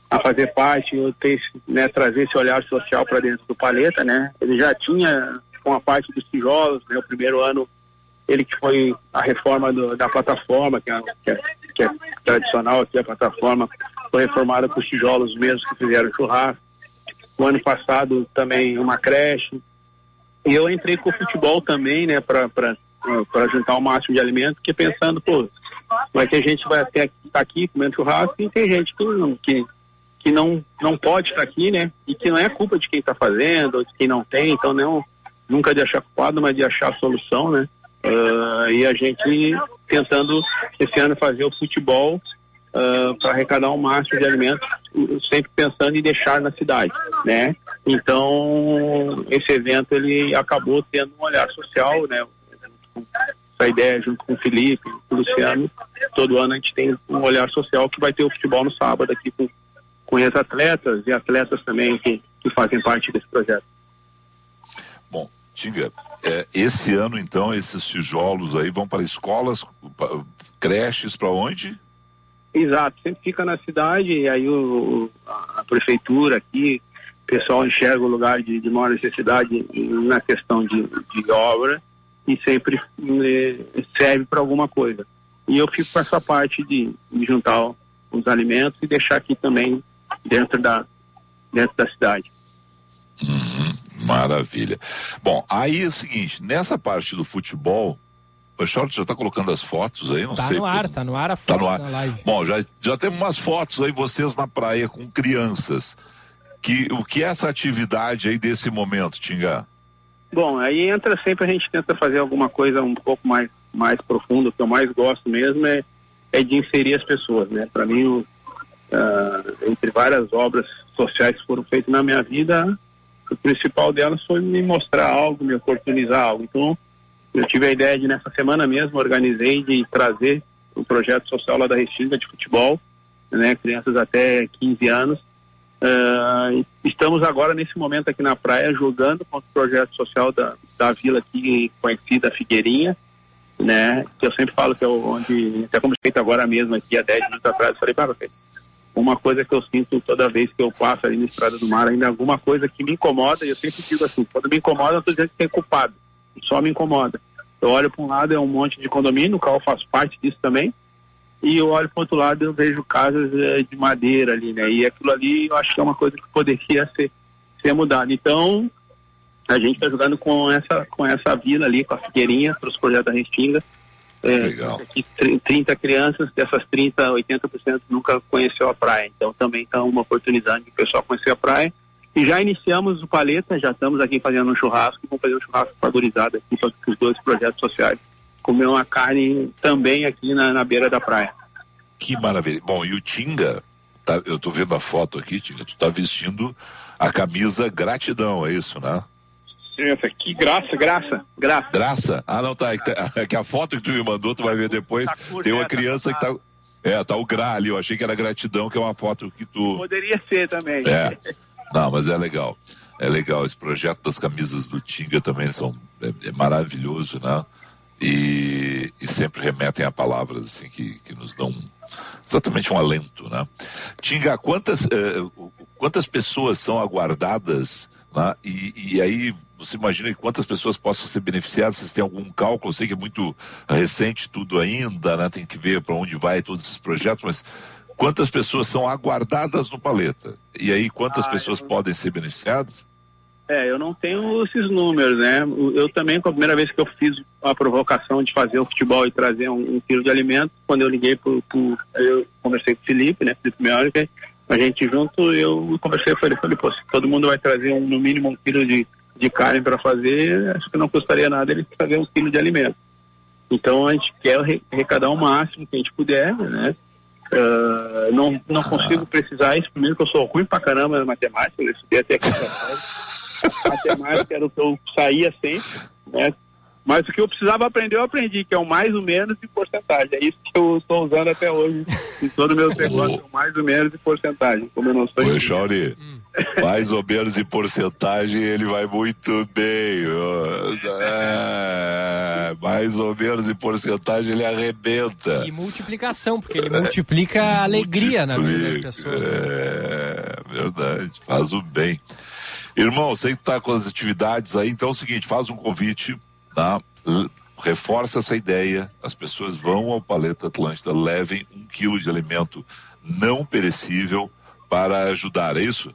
a fazer parte, eu ter, né, trazer esse olhar social para dentro do Paleta, né? Ele já tinha com a parte dos tijolos, né? O primeiro ano ele que foi a reforma do- da plataforma, que é, que, é, que é tradicional aqui, a plataforma foi reformada com os tijolos mesmos que fizeram churrasco. O ano passado também uma creche. E eu entrei com o futebol também, né, para juntar o máximo de alimentos, porque pensando, pô, vai ter gente que vai até estar aqui comendo churrasco e tem gente que não, que, que não, não pode estar aqui, né? E que não é culpa de quem está fazendo, de quem não tem, então não, nunca de achar culpado, mas de achar a solução, né? Ah, e a gente tentando esse ano fazer o futebol para arrecadar o máximo de alimentos, uh, sempre pensando em deixar na cidade, né? Então esse evento ele acabou tendo um olhar social, né? Essa ideia junto com o Felipe, com o Luciano, todo ano a gente tem um olhar social que vai ter o futebol no sábado aqui com com ex-atletas e atletas também que, que fazem parte desse projeto. Bom, Tinga, é, esse ano então esses tijolos aí vão para escolas, pa- creches, para onde? Exato, sempre fica na cidade e aí o, a, a prefeitura aqui, o pessoal enxerga o lugar de, de maior necessidade na questão de, de obra e sempre eh, serve para alguma coisa. E eu fico com essa parte de, de juntar os alimentos e deixar aqui também dentro da, dentro da cidade. Maravilha. Bom, aí é o seguinte, nessa parte do futebol, o Charles já está colocando as fotos aí, não Tá sei. no ar, tá no ar a Tá foto no ar. live. Bom, já, já temos umas fotos aí, vocês na praia com crianças. Que, o que é essa atividade aí desse momento, Tinga? Bom, aí entra sempre a gente tenta fazer alguma coisa um pouco mais mais profunda. O que eu mais gosto mesmo é, é de inserir as pessoas, né? Para mim, o, ah, entre várias obras sociais que foram feitas na minha vida, o principal delas foi me mostrar algo, me oportunizar algo. Então, eu tive a ideia de nessa semana mesmo organizei de trazer um projeto social lá da Restinga de futebol, né? Crianças até 15 anos. E estamos agora nesse momento aqui na praia jogando contra o projeto social da, da vila aqui conhecida Figueirinha, né? Que eu sempre falo que é onde até como feito agora mesmo aqui há 10 minutos atrás, eu falei para você. Uma coisa que eu sinto toda vez que eu passo ali na Estrada do Mar, ainda alguma coisa que me incomoda, e eu sempre digo assim, quando me incomoda, eu estou dizendo que tem culpado, só me incomoda. Eu olho para um lado, é um monte de condomínio, o qual faz parte disso também, e eu olho para outro lado eu vejo casas eh, de madeira ali, né? E aquilo ali eu acho que é uma coisa que poderia ser, ser mudada. Então, a gente está jogando com essa, com essa vila ali, com a Figueirinha, para os projetos da Restinga. É, Legal. Aqui, tr- 30 crianças, dessas 30, 80% nunca conheceu a praia. Então, também está uma oportunidade de o pessoal conhecer a praia. E já iniciamos o Paleta, já estamos aqui fazendo um churrasco, vamos fazer um churrasco favorizado aqui para os dois projetos sociais. Comer uma carne também aqui na, na beira da praia. Que maravilha. Bom, e o Tinga, tá, eu tô vendo a foto aqui, Tinga, tu tá vestindo a camisa gratidão, é isso, né? Que graça, graça, graça. Graça? Ah, não, tá. É que, tá- é que a foto que tu me mandou, tu vai ver depois. tem uma criança que tá. É, tá o Gra ali. Eu achei que era gratidão, que é uma foto que tu. Poderia ser também. É. Não, mas é legal. É legal. Esse projeto das camisas do Tinga também são, é, é maravilhoso, né? E, e sempre remetem a palavras assim que, que nos dão exatamente um alento, né? Tinga, quantas, eh, quantas pessoas são aguardadas, né? E, e aí você imagina quantas pessoas possam ser beneficiadas? Vocês têm algum cálculo? Eu sei que é muito recente tudo ainda, né? Tem que ver para onde vai todos esses projetos, mas quantas pessoas são aguardadas no paleta? E aí, quantas Ah, pessoas eu- podem ser beneficiadas? É, eu não tenho esses números, né? Eu também, com a primeira vez que eu fiz a provocação de fazer o futebol e trazer um, um quilo de alimento, quando eu liguei pro, pro- eu conversei com o Felipe, né? Felipe Meórica, a gente junto, eu conversei com ele, falei, pô, se todo mundo vai trazer um, no mínimo um quilo de, de carne para fazer, acho que não custaria nada ele trazer um quilo de alimento. Então a gente quer arre- arrecadar o máximo que a gente puder, né? Ah, não, não consigo precisar isso, primeiro que eu sou ruim pra caramba na matemática, eu estudei até aqui matemática era o que eu saía sempre, né? Mas o que eu precisava aprender, eu aprendi, que é o mais ou menos e porcentagem. É isso que eu estou usando até hoje em todo o meu negócio, o mais ou menos e porcentagem. Como eu não sou Oi, Chauri. Mais ou menos em porcentagem ele vai muito bem. É, mais ou menos em porcentagem ele arrebenta. E multiplicação, porque ele multiplica a alegria na vida das pessoas. É, verdade, faz o bem. Irmão, sei que tá com as atividades aí, então é o seguinte, faz um convite, tá? Reforça essa ideia, as pessoas vão ao Paleta Atlântida, levem um quilo de alimento não perecível para ajudar, é isso?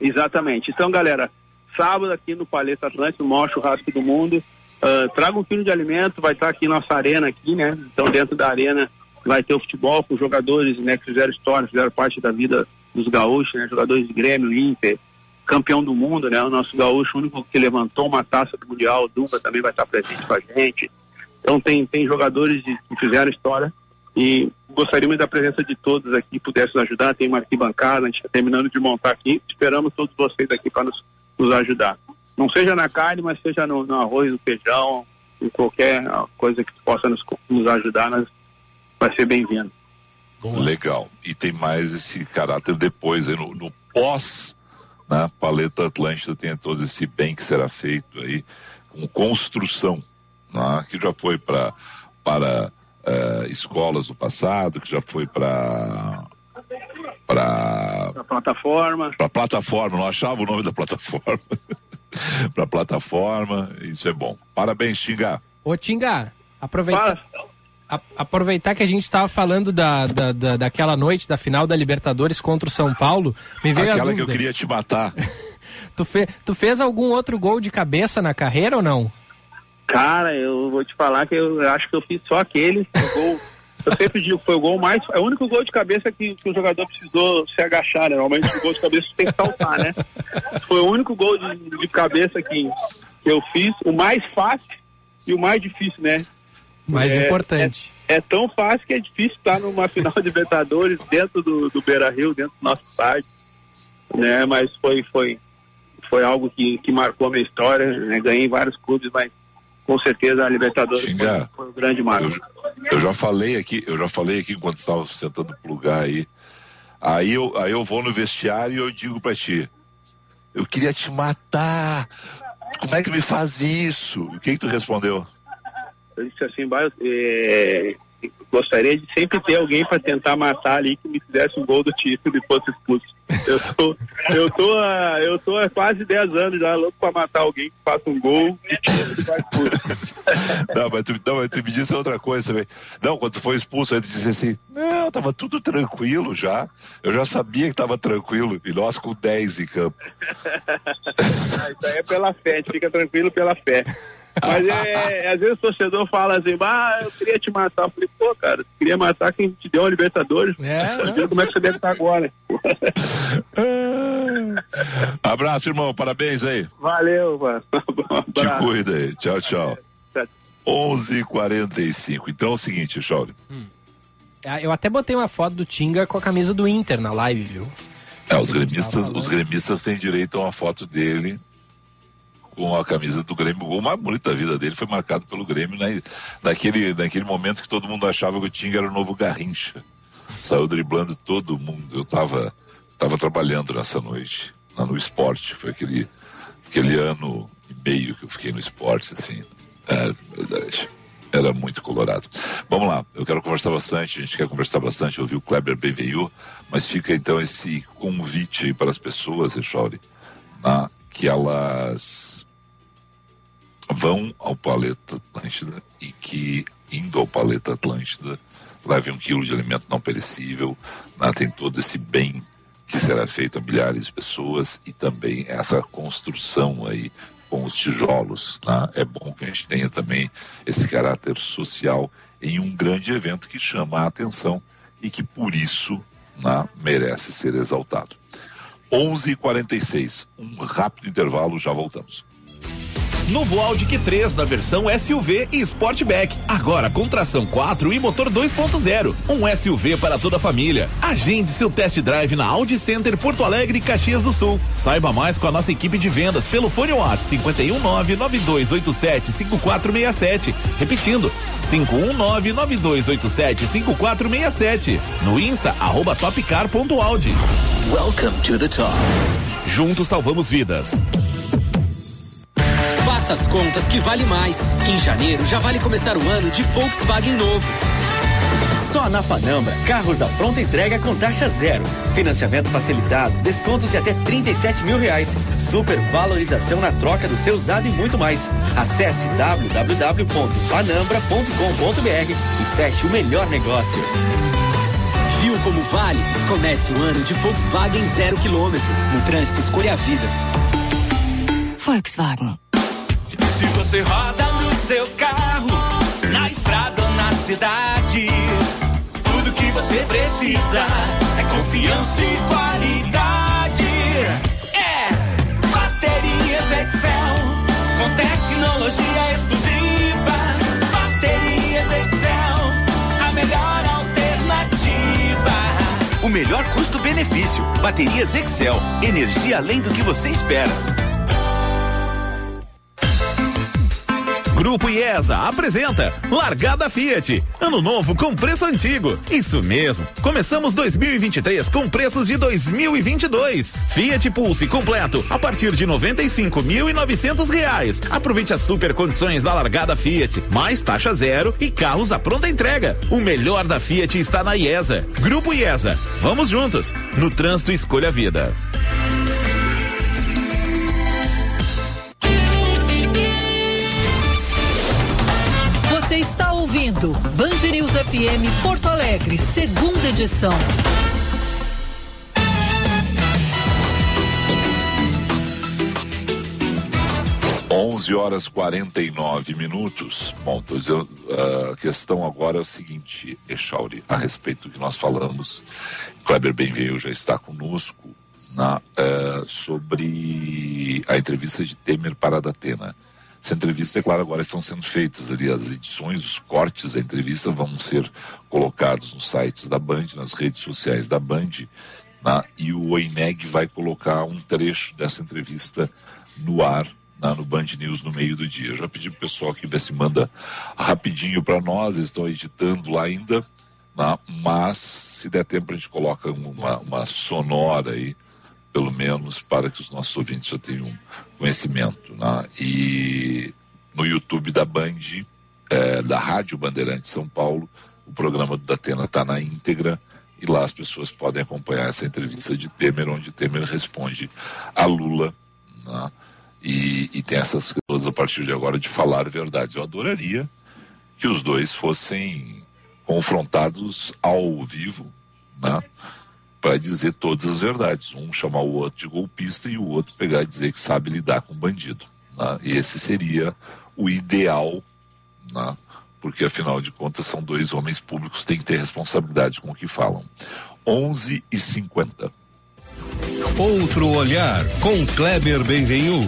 Exatamente. Então, galera, sábado aqui no Paleta Atlântico, o maior churrasco do mundo. ah, traga um quilo de alimento, vai estar aqui nossa arena aqui, né? Então, dentro da arena vai ter o futebol com jogadores, né? Que fizeram história, fizeram parte da vida dos gaúchos, né? Jogadores de Grêmio, Inter, campeão do mundo, né? O nosso gaúcho, o único que levantou uma taça do Mundial, o Dunga também vai estar presente com a gente. Então, tem, tem jogadores de- que fizeram história e gostaríamos da presença de todos aqui, pudesse nos ajudar. Tem uma arquibancada, a gente está terminando de montar aqui. Esperamos todos vocês aqui para nos, nos ajudar. Não seja na carne, mas seja no, no arroz, no feijão, em qualquer coisa que possa nos, nos ajudar, nós, vai ser bem-vindo. Legal. E tem mais esse caráter depois, no, no pós, né? Paleta Atlântida tem todo esse bem que será feito aí, com construção, né? que já foi pra, para eh, escolas do passado, que já foi para para A plataforma. para plataforma, não achava o nome da plataforma. para plataforma, isso é bom. Parabéns, Xinga. Ô, Tinga, aproveita, a- aproveitar que a gente estava falando da, da, da- daquela noite da final da Libertadores contra o São Paulo, me veio a Aquela que dúvida. eu queria te matar. Tu, fe- tu fez algum outro gol de cabeça na carreira ou não? Cara, eu vou te falar que eu acho que eu fiz só aquele gol. Eu sempre digo que foi o gol mais. É o único gol de cabeça que, que o jogador precisou se agachar, né? Normalmente o gol de cabeça tem que saltar, né? Foi o único gol de, de cabeça que, que eu fiz, o mais fácil e o mais difícil, né? Mais É- importante. É, é tão fácil que é difícil estar numa final de Libertadores dentro do, do Beira Rio, dentro do nosso estádio. Né? Mas foi, foi, foi algo que, que marcou a minha história. Né? Ganhei vários clubes, mas com certeza a Libertadores foi, Xinga. foi um grande marco. Eu já falei aqui, eu já falei aqui enquanto estava tentando plugar aí. Aí eu, aí eu vou no vestiário e eu digo pra ti, eu queria te matar. Como é que me faz isso? O que que tu respondeu? Eu disse assim, "Bah, eu, é, gostaria de sempre ter alguém para tentar matar ali que me fizesse um gol do título e fosse expulso. Eu tô, eu tô, há- eu tô há quase 10 anos já louco para matar alguém que faça um gol de título e vai expulso. Não, mas tu, não, mas tu me disse outra coisa também. Não, quando tu foi expulso, aí tu disse assim, não, tava tudo tranquilo já. Eu já sabia que tava tranquilo. E nós com 10 em campo. Ah, Isso aí é pela fé, a gente fica tranquilo pela fé. Mas é, às vezes o torcedor fala assim, ah, eu queria te matar. Eu falei, pô, cara, tu queria matar quem te deu a Libertadores. É, Viu como é que você deve estar agora. Abraço, irmão. Parabéns aí. Valeu, mano. Te cuida aí. Tchau, tchau. 11:45. Então é o seguinte, Chauri. Ah, Eu até botei uma foto do Tinga com a camisa do Inter na live, viu? É, os gremistas, os gremistas têm direito a uma foto dele com a camisa do Grêmio. O gol mais bonito da vida dele foi marcado pelo Grêmio na, naquele, naquele momento que todo mundo achava que o Tinga era o novo Garrincha. Saiu driblando todo mundo. Eu tava, tava trabalhando nessa noite, lá no esporte. Foi aquele, aquele ano e meio que eu fiquei no esporte, assim. É verdade. Era muito colorado. Vamos lá, eu quero conversar bastante, a gente quer conversar bastante, ouvir o Kleber BVU, mas fica então esse convite aí para as pessoas, Echauri, né, que elas vão ao Paleta Atlântida e que, indo ao Paleta Atlântida, leve um quilo de alimento não perecível, né? tem todo esse bem que será feito a milhares de pessoas e também essa construção aí com os tijolos. Né? É bom que a gente tenha também esse caráter social em um grande evento que chama a atenção e que por isso né, merece ser exaltado. 11:46, um rápido intervalo, já voltamos. Novo Audi Q3 na versão SUV e Sportback. Agora com tração 4 e motor 2.0. Um SUV para toda a família. Agende seu test drive na Audi Center Porto Alegre, Caxias do Sul. Saiba mais com a nossa equipe de vendas pelo fone WhatsApp 51992875467. Repetindo, 51992875467. No Insta arroba topcar.audi. Welcome to the top. Juntos salvamos vidas. Faça as contas que vale mais. Em janeiro já vale começar o ano de Volkswagen novo. Só na Panambra, carros à pronta entrega com taxa zero. Financiamento facilitado, descontos de até 37 mil reais. Super valorização na troca do seu usado e muito mais. Acesse www.panambra.com.br e feche o melhor negócio. Viu como vale? Comece o ano de Volkswagen zero quilômetro. No trânsito, escolha a vida. Volkswagen. Você roda no seu carro, na estrada ou na cidade, tudo que você precisa é confiança e qualidade. É Baterias Excel, com tecnologia exclusiva. Baterias Excel, a melhor alternativa. O melhor custo-benefício. Baterias Excel. Energia além do que você espera. Grupo IESA apresenta Largada Fiat. Ano novo com preço antigo. Isso mesmo. Começamos 2023 com preços de 2022. Fiat Pulse completo a partir de 95.900 reais. Aproveite as super condições da Largada Fiat, mais taxa zero e carros à pronta entrega. O melhor da Fiat está na IESA. Grupo IESA. Vamos juntos. No trânsito escolha vida. Ouvindo Band News FM Porto Alegre, segunda edição. Onze horas 49 minutos. Bom, tô dizendo, a questão agora é o seguinte, Echauri, a respeito do que nós falamos, Kleber Benveio já está conosco na, eh, sobre a entrevista de Temer para a Datena. Essa entrevista, é claro, agora estão sendo feitas ali as edições, os cortes da entrevista vão ser colocados nos sites da Band, nas redes sociais da Band, né? e o OINEG vai colocar um trecho dessa entrevista no ar, né? no Band News no meio do dia. Eu já pedi pro pessoal que se manda rapidinho para nós, eles estão editando lá ainda, né? mas se der tempo a gente coloca uma, uma sonora aí, pelo menos para que os nossos ouvintes já tenham conhecimento. Né? E no YouTube da Band, é, da Rádio Bandeirante São Paulo, o programa do Datena está na íntegra e lá as pessoas podem acompanhar essa entrevista de Temer, onde Temer responde a Lula. Né? E, e tem essas coisas a partir de agora de falar verdades. Eu adoraria que os dois fossem confrontados ao vivo, né? Para dizer todas as verdades. Um chamar o outro de golpista e o outro pegar e dizer que sabe lidar com bandido. Né? E esse seria o ideal, né? porque afinal de contas são dois homens públicos, têm que ter responsabilidade com o que falam. 11 e 50. Outro olhar com Kleber Benvenu.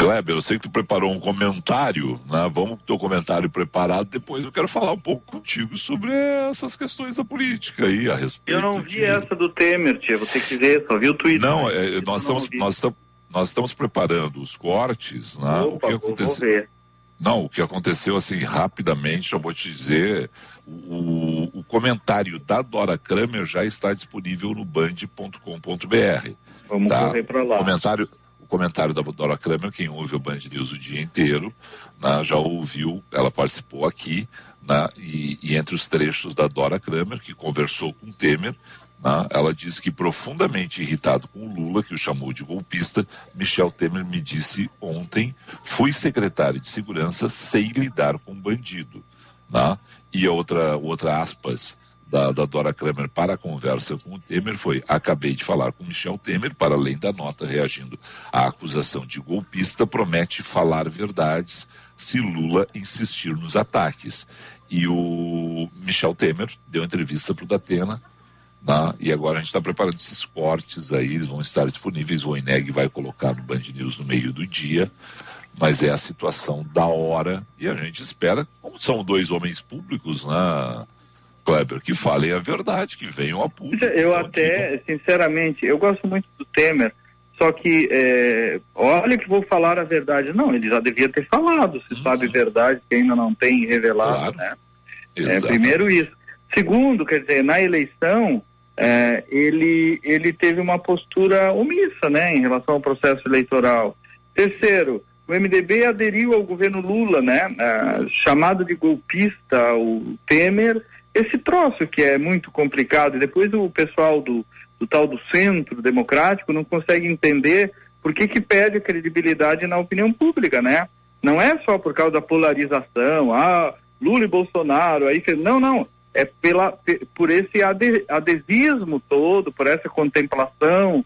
Kleber, eu sei que tu preparou um comentário, né? Vamos com o teu comentário preparado, depois eu quero falar um pouco contigo sobre essas questões da política aí, a respeito. Eu não vi de... essa do Temer, tia, ter que ver, só vi o Twitter. Não, é, nós, estamos, nós, estamos, nós estamos preparando os cortes, né? Opa, o que aconteceu? Não, o que aconteceu assim rapidamente, já vou te dizer, o, o comentário da Dora Kramer já está disponível no band.com.br. Vamos tá? correr para lá. O comentário, comentário da Dora Kramer, quem ouve o Band News o dia inteiro, né, já ouviu, ela participou aqui, né, e, e entre os trechos da Dora Kramer, que conversou com Temer, né, ela disse que profundamente irritado com o Lula, que o chamou de golpista, Michel Temer me disse ontem, fui secretário de segurança, sei lidar com bandido. Né? E outra, outra aspas da, da Dora Kramer para a conversa com o Temer foi: acabei de falar com Michel Temer, para além da nota reagindo à acusação de golpista, promete falar verdades se Lula insistir nos ataques. E o Michel Temer deu entrevista para o Datena. né? e agora a gente está preparando esses cortes aí, eles vão estar disponíveis. O Oineg vai colocar no Band News no meio do dia mas é a situação da hora e a gente espera, como são dois homens públicos, né, Kleber, que falem a verdade, que venham a público. Eu até, sinceramente, eu gosto muito do Temer, só que, é, olha que vou falar a verdade. Não, ele já devia ter falado, se sabe verdade, que ainda não tem revelado, Claro. né? É, primeiro isso. Segundo, quer dizer, na eleição, é, ele, ele teve uma postura omissa, né, em relação ao processo eleitoral. Terceiro, o MDB aderiu ao governo Lula, né, ah, chamado de golpista, o Temer, esse troço que é muito complicado. E depois o pessoal do, do tal do centro democrático não consegue entender por que que perde a credibilidade na opinião pública, né? Não é só por causa da polarização, ah, Lula e Bolsonaro, aí não, não, é pela pe- por esse ade- adesismo todo, por essa contemplação,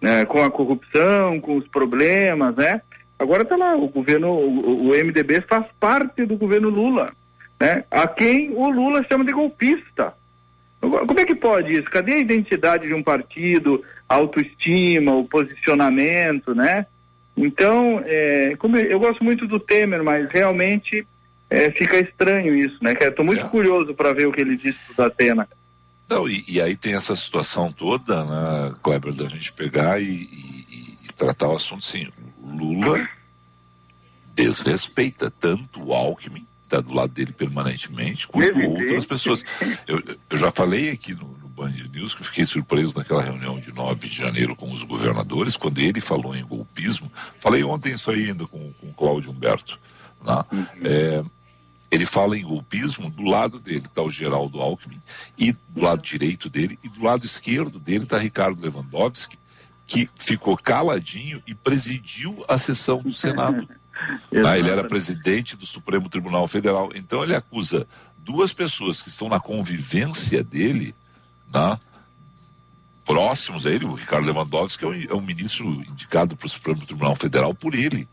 né, com a corrupção, com os problemas, né? Agora tá lá, o governo, o, o MDB faz parte do governo Lula, né? A quem o Lula chama de golpista. Como é que pode isso? Cadê a identidade de um partido, a autoestima, o posicionamento, né? Então, é, como eu, eu gosto muito do Temer, mas realmente é, fica estranho isso, né? Estou muito curioso para ver o que ele disse do Datena. Não, e, e aí tem essa situação toda, né, Kleber, da gente pegar e, e- e tratar o assunto assim. Lula desrespeita tanto o Alckmin, está do lado dele permanentemente, quanto outras pessoas. Eu, eu já falei aqui no, no Band News que eu fiquei surpreso naquela reunião de 9 de janeiro com os governadores, quando ele falou em golpismo. Falei ontem isso aí ainda com, com o Cláudio Humberto. né? É, ele fala em golpismo, do lado dele está o Geraldo Alckmin, e do lado direito dele, e do lado esquerdo dele está Ricardo Lewandowski, que ficou caladinho e presidiu a sessão do Senado. Ah, ele era presidente do Supremo Tribunal Federal. Então ele acusa duas pessoas que estão na convivência dele, né, próximos a ele, o Ricardo Lewandowski é um, é um ministro indicado para o Supremo Tribunal Federal por ele,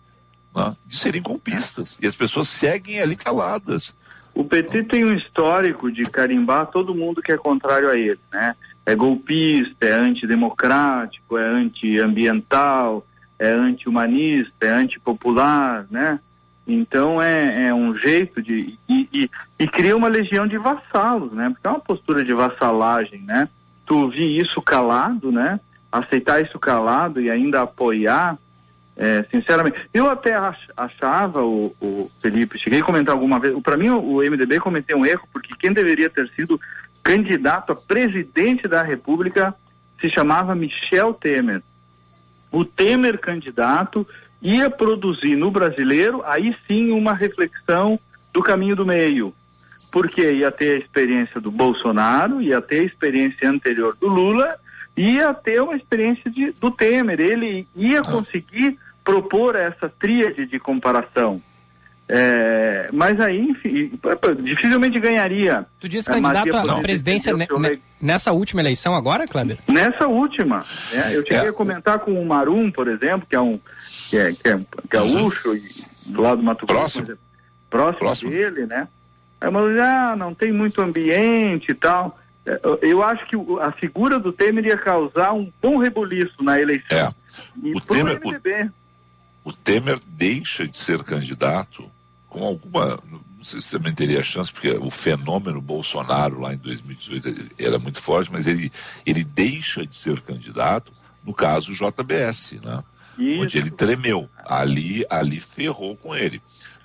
né, de serem golpistas. E as pessoas seguem ali caladas. O PT tem um histórico de carimbar todo mundo que é contrário a ele, né? É golpista, é antidemocrático, é antiambiental, é anti-humanista, é antipopular, né? Então é, é um jeito de. E, e- e cria uma legião de vassalos, né? Porque é uma postura de vassalagem, né? Tu ouvir isso calado, né? Aceitar isso calado e ainda apoiar, é, sinceramente. Eu até ach- achava, o, o Felipe, cheguei a comentar alguma vez, para mim o MDB cometeu um erro, porque quem deveria ter sido candidato a presidente da República se chamava Michel Temer. O Temer candidato ia produzir no brasileiro, aí sim, uma reflexão do caminho do meio. Porque ia ter a experiência do Bolsonaro, ia ter a experiência anterior do Lula, ia ter uma experiência de, do Temer. Ele ia conseguir propor essa tríade de comparação. É, mas aí, enfim, dificilmente ganharia. Tu disse É, candidato à presidência ne- eu ne- nessa última eleição agora, Kleber? Nessa última, né? eu cheguei É. a comentar com o Marum, por exemplo, que é um que é, que é gaúcho e do lado do Mato Grosso, é próximo, dele, né? Aí disse, ah, não tem muito ambiente e tal. É, eu- Eu acho que a figura do Temer ia causar um bom rebuliço na eleição. E O pro Temer- o-. o Temer deixa de ser candidato com alguma. Não sei se também teria chance, porque o fenômeno Bolsonaro lá em 2018 ele era muito forte, mas ele, ele deixa de ser candidato no caso JBS, né? Onde ele tremeu. Ali, ali ferrou com ele.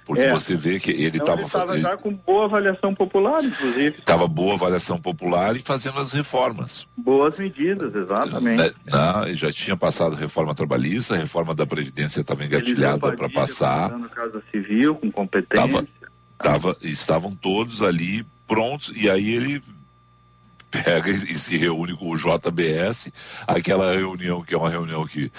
Porque É. você vê que ele Então, estava ele estava já com boa avaliação popular, inclusive. Tava boa avaliação popular e fazendo as reformas. Boas medidas, exatamente. Né? Não, já tinha passado reforma trabalhista, a reforma da Previdência estava engatilhada para passar. No Casa Civil, com competência. Tava, tava, estavam todos ali prontos, e aí ele pega e, se reúne com o JBS, aquela reunião que é uma reunião que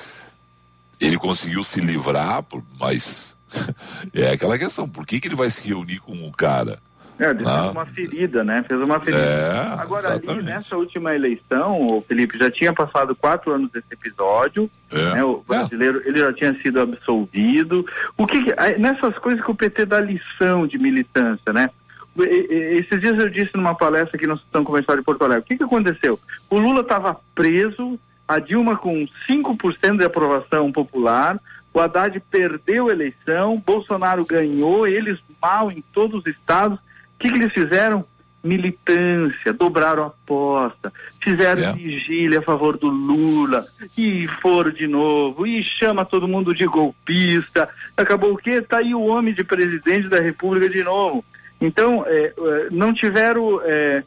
ele conseguiu se livrar, por- mas é aquela questão, por que, que ele vai se reunir com o cara? É, ele Ah. fez uma ferida, né? Fez uma ferida. É, Agora, ali, exatamente. nessa última eleição, o Felipe já tinha passado quatro anos desse episódio, É. né? O brasileiro, ele já tinha sido absolvido. O que, que- nessas coisas que o PT dá lição de militância, né? Esses dias eu disse numa palestra aqui no Sessão Comercial de Porto Alegre, o que, que aconteceu? O Lula estava preso, a Dilma com 5% de aprovação popular, o Haddad perdeu a eleição, Bolsonaro ganhou, eles mal em todos os estados. O que, que eles fizeram? Militância, dobraram a aposta, fizeram É. vigília a favor do Lula, e foram de novo, e chama todo mundo de golpista. Acabou o quê? Tá aí o homem de presidente da República de novo. Então, é, é, não tiveram é,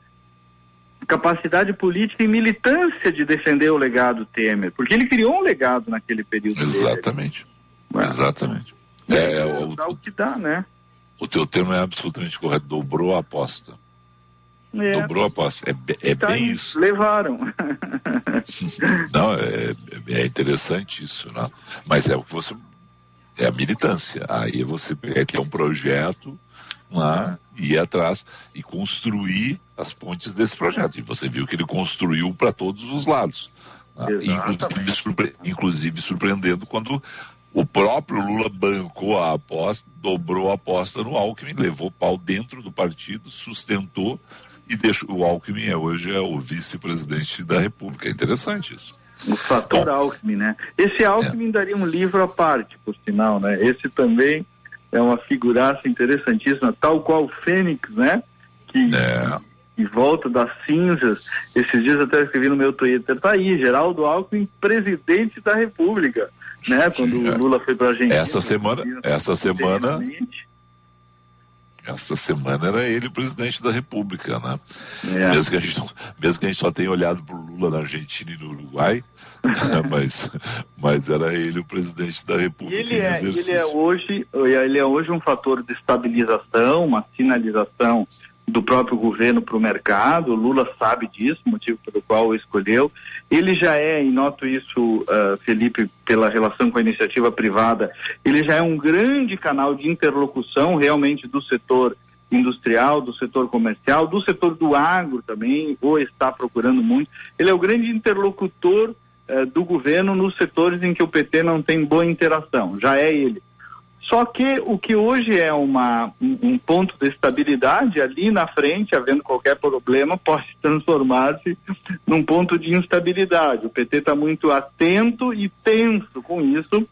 capacidade política e militância de defender o legado Temer, porque ele criou um legado naquele período. dele. Exatamente. Exatamente. É, é, o, Dá o que dá, né? o teu termo é absolutamente correto, dobrou a aposta. É. Dobrou a aposta. É, é Tá bem aí, isso. Levaram. Não, é, é interessante isso, né? Mas é o que você. É a militância. Aí você é ter um projeto lá, ir atrás e construir as pontes desse projeto. E você viu que ele construiu para todos os lados. né? Inclusive, surpre- inclusive surpreendendo quando o próprio Lula bancou a aposta, dobrou a aposta no Alckmin, levou pau dentro do partido, sustentou e deixou. O Alckmin é, hoje é o vice-presidente da República. É interessante isso. O fator Alckmin, né? Esse Alckmin daria um livro à parte, por sinal, né? Esse também é uma figuraça interessantíssima, tal qual o Fênix, né? Que, que volta das cinzas. Esses dias até escrevi no meu Twitter, tá aí, Geraldo Alckmin, presidente da República, né? Quando o Lula foi pra Argentina. Essa semana, essa semana, essa semana era ele o presidente da República, né? É. Mesmo, que a gente, não- mesmo que a gente só tenha olhado para o Lula na Argentina e no Uruguai, mas, mas era ele o presidente da E República ele em é, ele é hoje, ele é hoje um fator de estabilização, uma sinalização do próprio governo para o mercado. Lula sabe disso, motivo pelo qual escolheu. Ele já é, e noto isso, ah, Felipe, pela relação com a iniciativa privada, ele já é um grande canal de interlocução realmente do setor industrial, do setor comercial, do setor do agro também, ou está procurando muito. Ele é o grande interlocutor eh, do governo nos setores em que o PT não tem boa interação. Já é ele. Só que o que hoje é uma, um, ponto de estabilidade, ali na frente, havendo qualquer problema, pode transformar-se num ponto de instabilidade. O PT está muito atento e tenso com isso,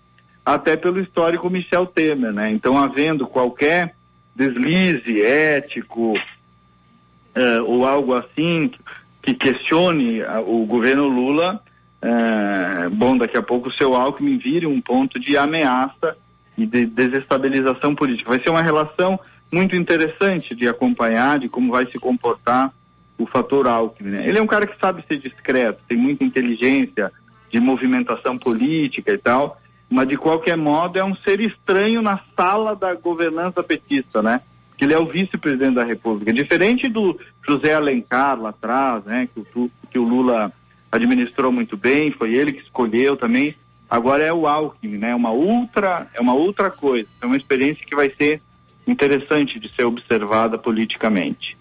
até pelo histórico Michel Temer, né? Então, havendo qualquer deslize ético eh, ou algo assim que questione ah, o governo Lula, eh, bom, daqui a pouco o seu Alckmin vire um ponto de ameaça e de desestabilização política. Vai ser uma relação muito interessante de acompanhar, de como vai se comportar o fator Alckmin. né? Ele é um cara que sabe ser discreto, tem muita inteligência de movimentação política e tal, mas de qualquer modo é um ser estranho na sala da governança petista, né? Que ele é o vice-presidente da República, diferente do José Alencar lá atrás, né? Que o, que o Lula administrou muito bem, foi ele que escolheu também. Agora é o Alckmin, né? Uma outra, é uma outra coisa. É uma experiência que vai ser interessante de ser observada politicamente.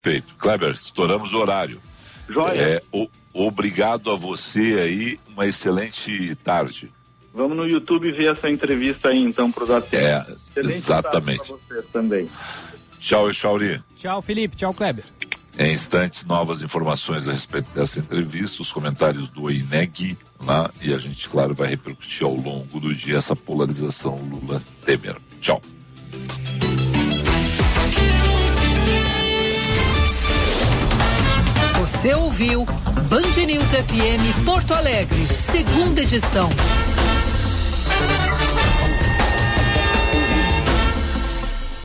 Perfeito. Kleber, estouramos o horário. Joia. É, o- obrigado a você aí, uma excelente tarde. Vamos no YouTube ver essa entrevista aí, então, pro Datena. É, Excelente exatamente. tarde pra você também. Tchau, Chauri. Tchau, Felipe. Tchau, Kleber. Em instantes, novas informações a respeito dessa entrevista, os comentários do INEG lá, e a gente, claro, vai repercutir ao longo do dia essa polarização Lula-Temer. Tchau. Você ouviu Band News FM Porto Alegre, segunda edição.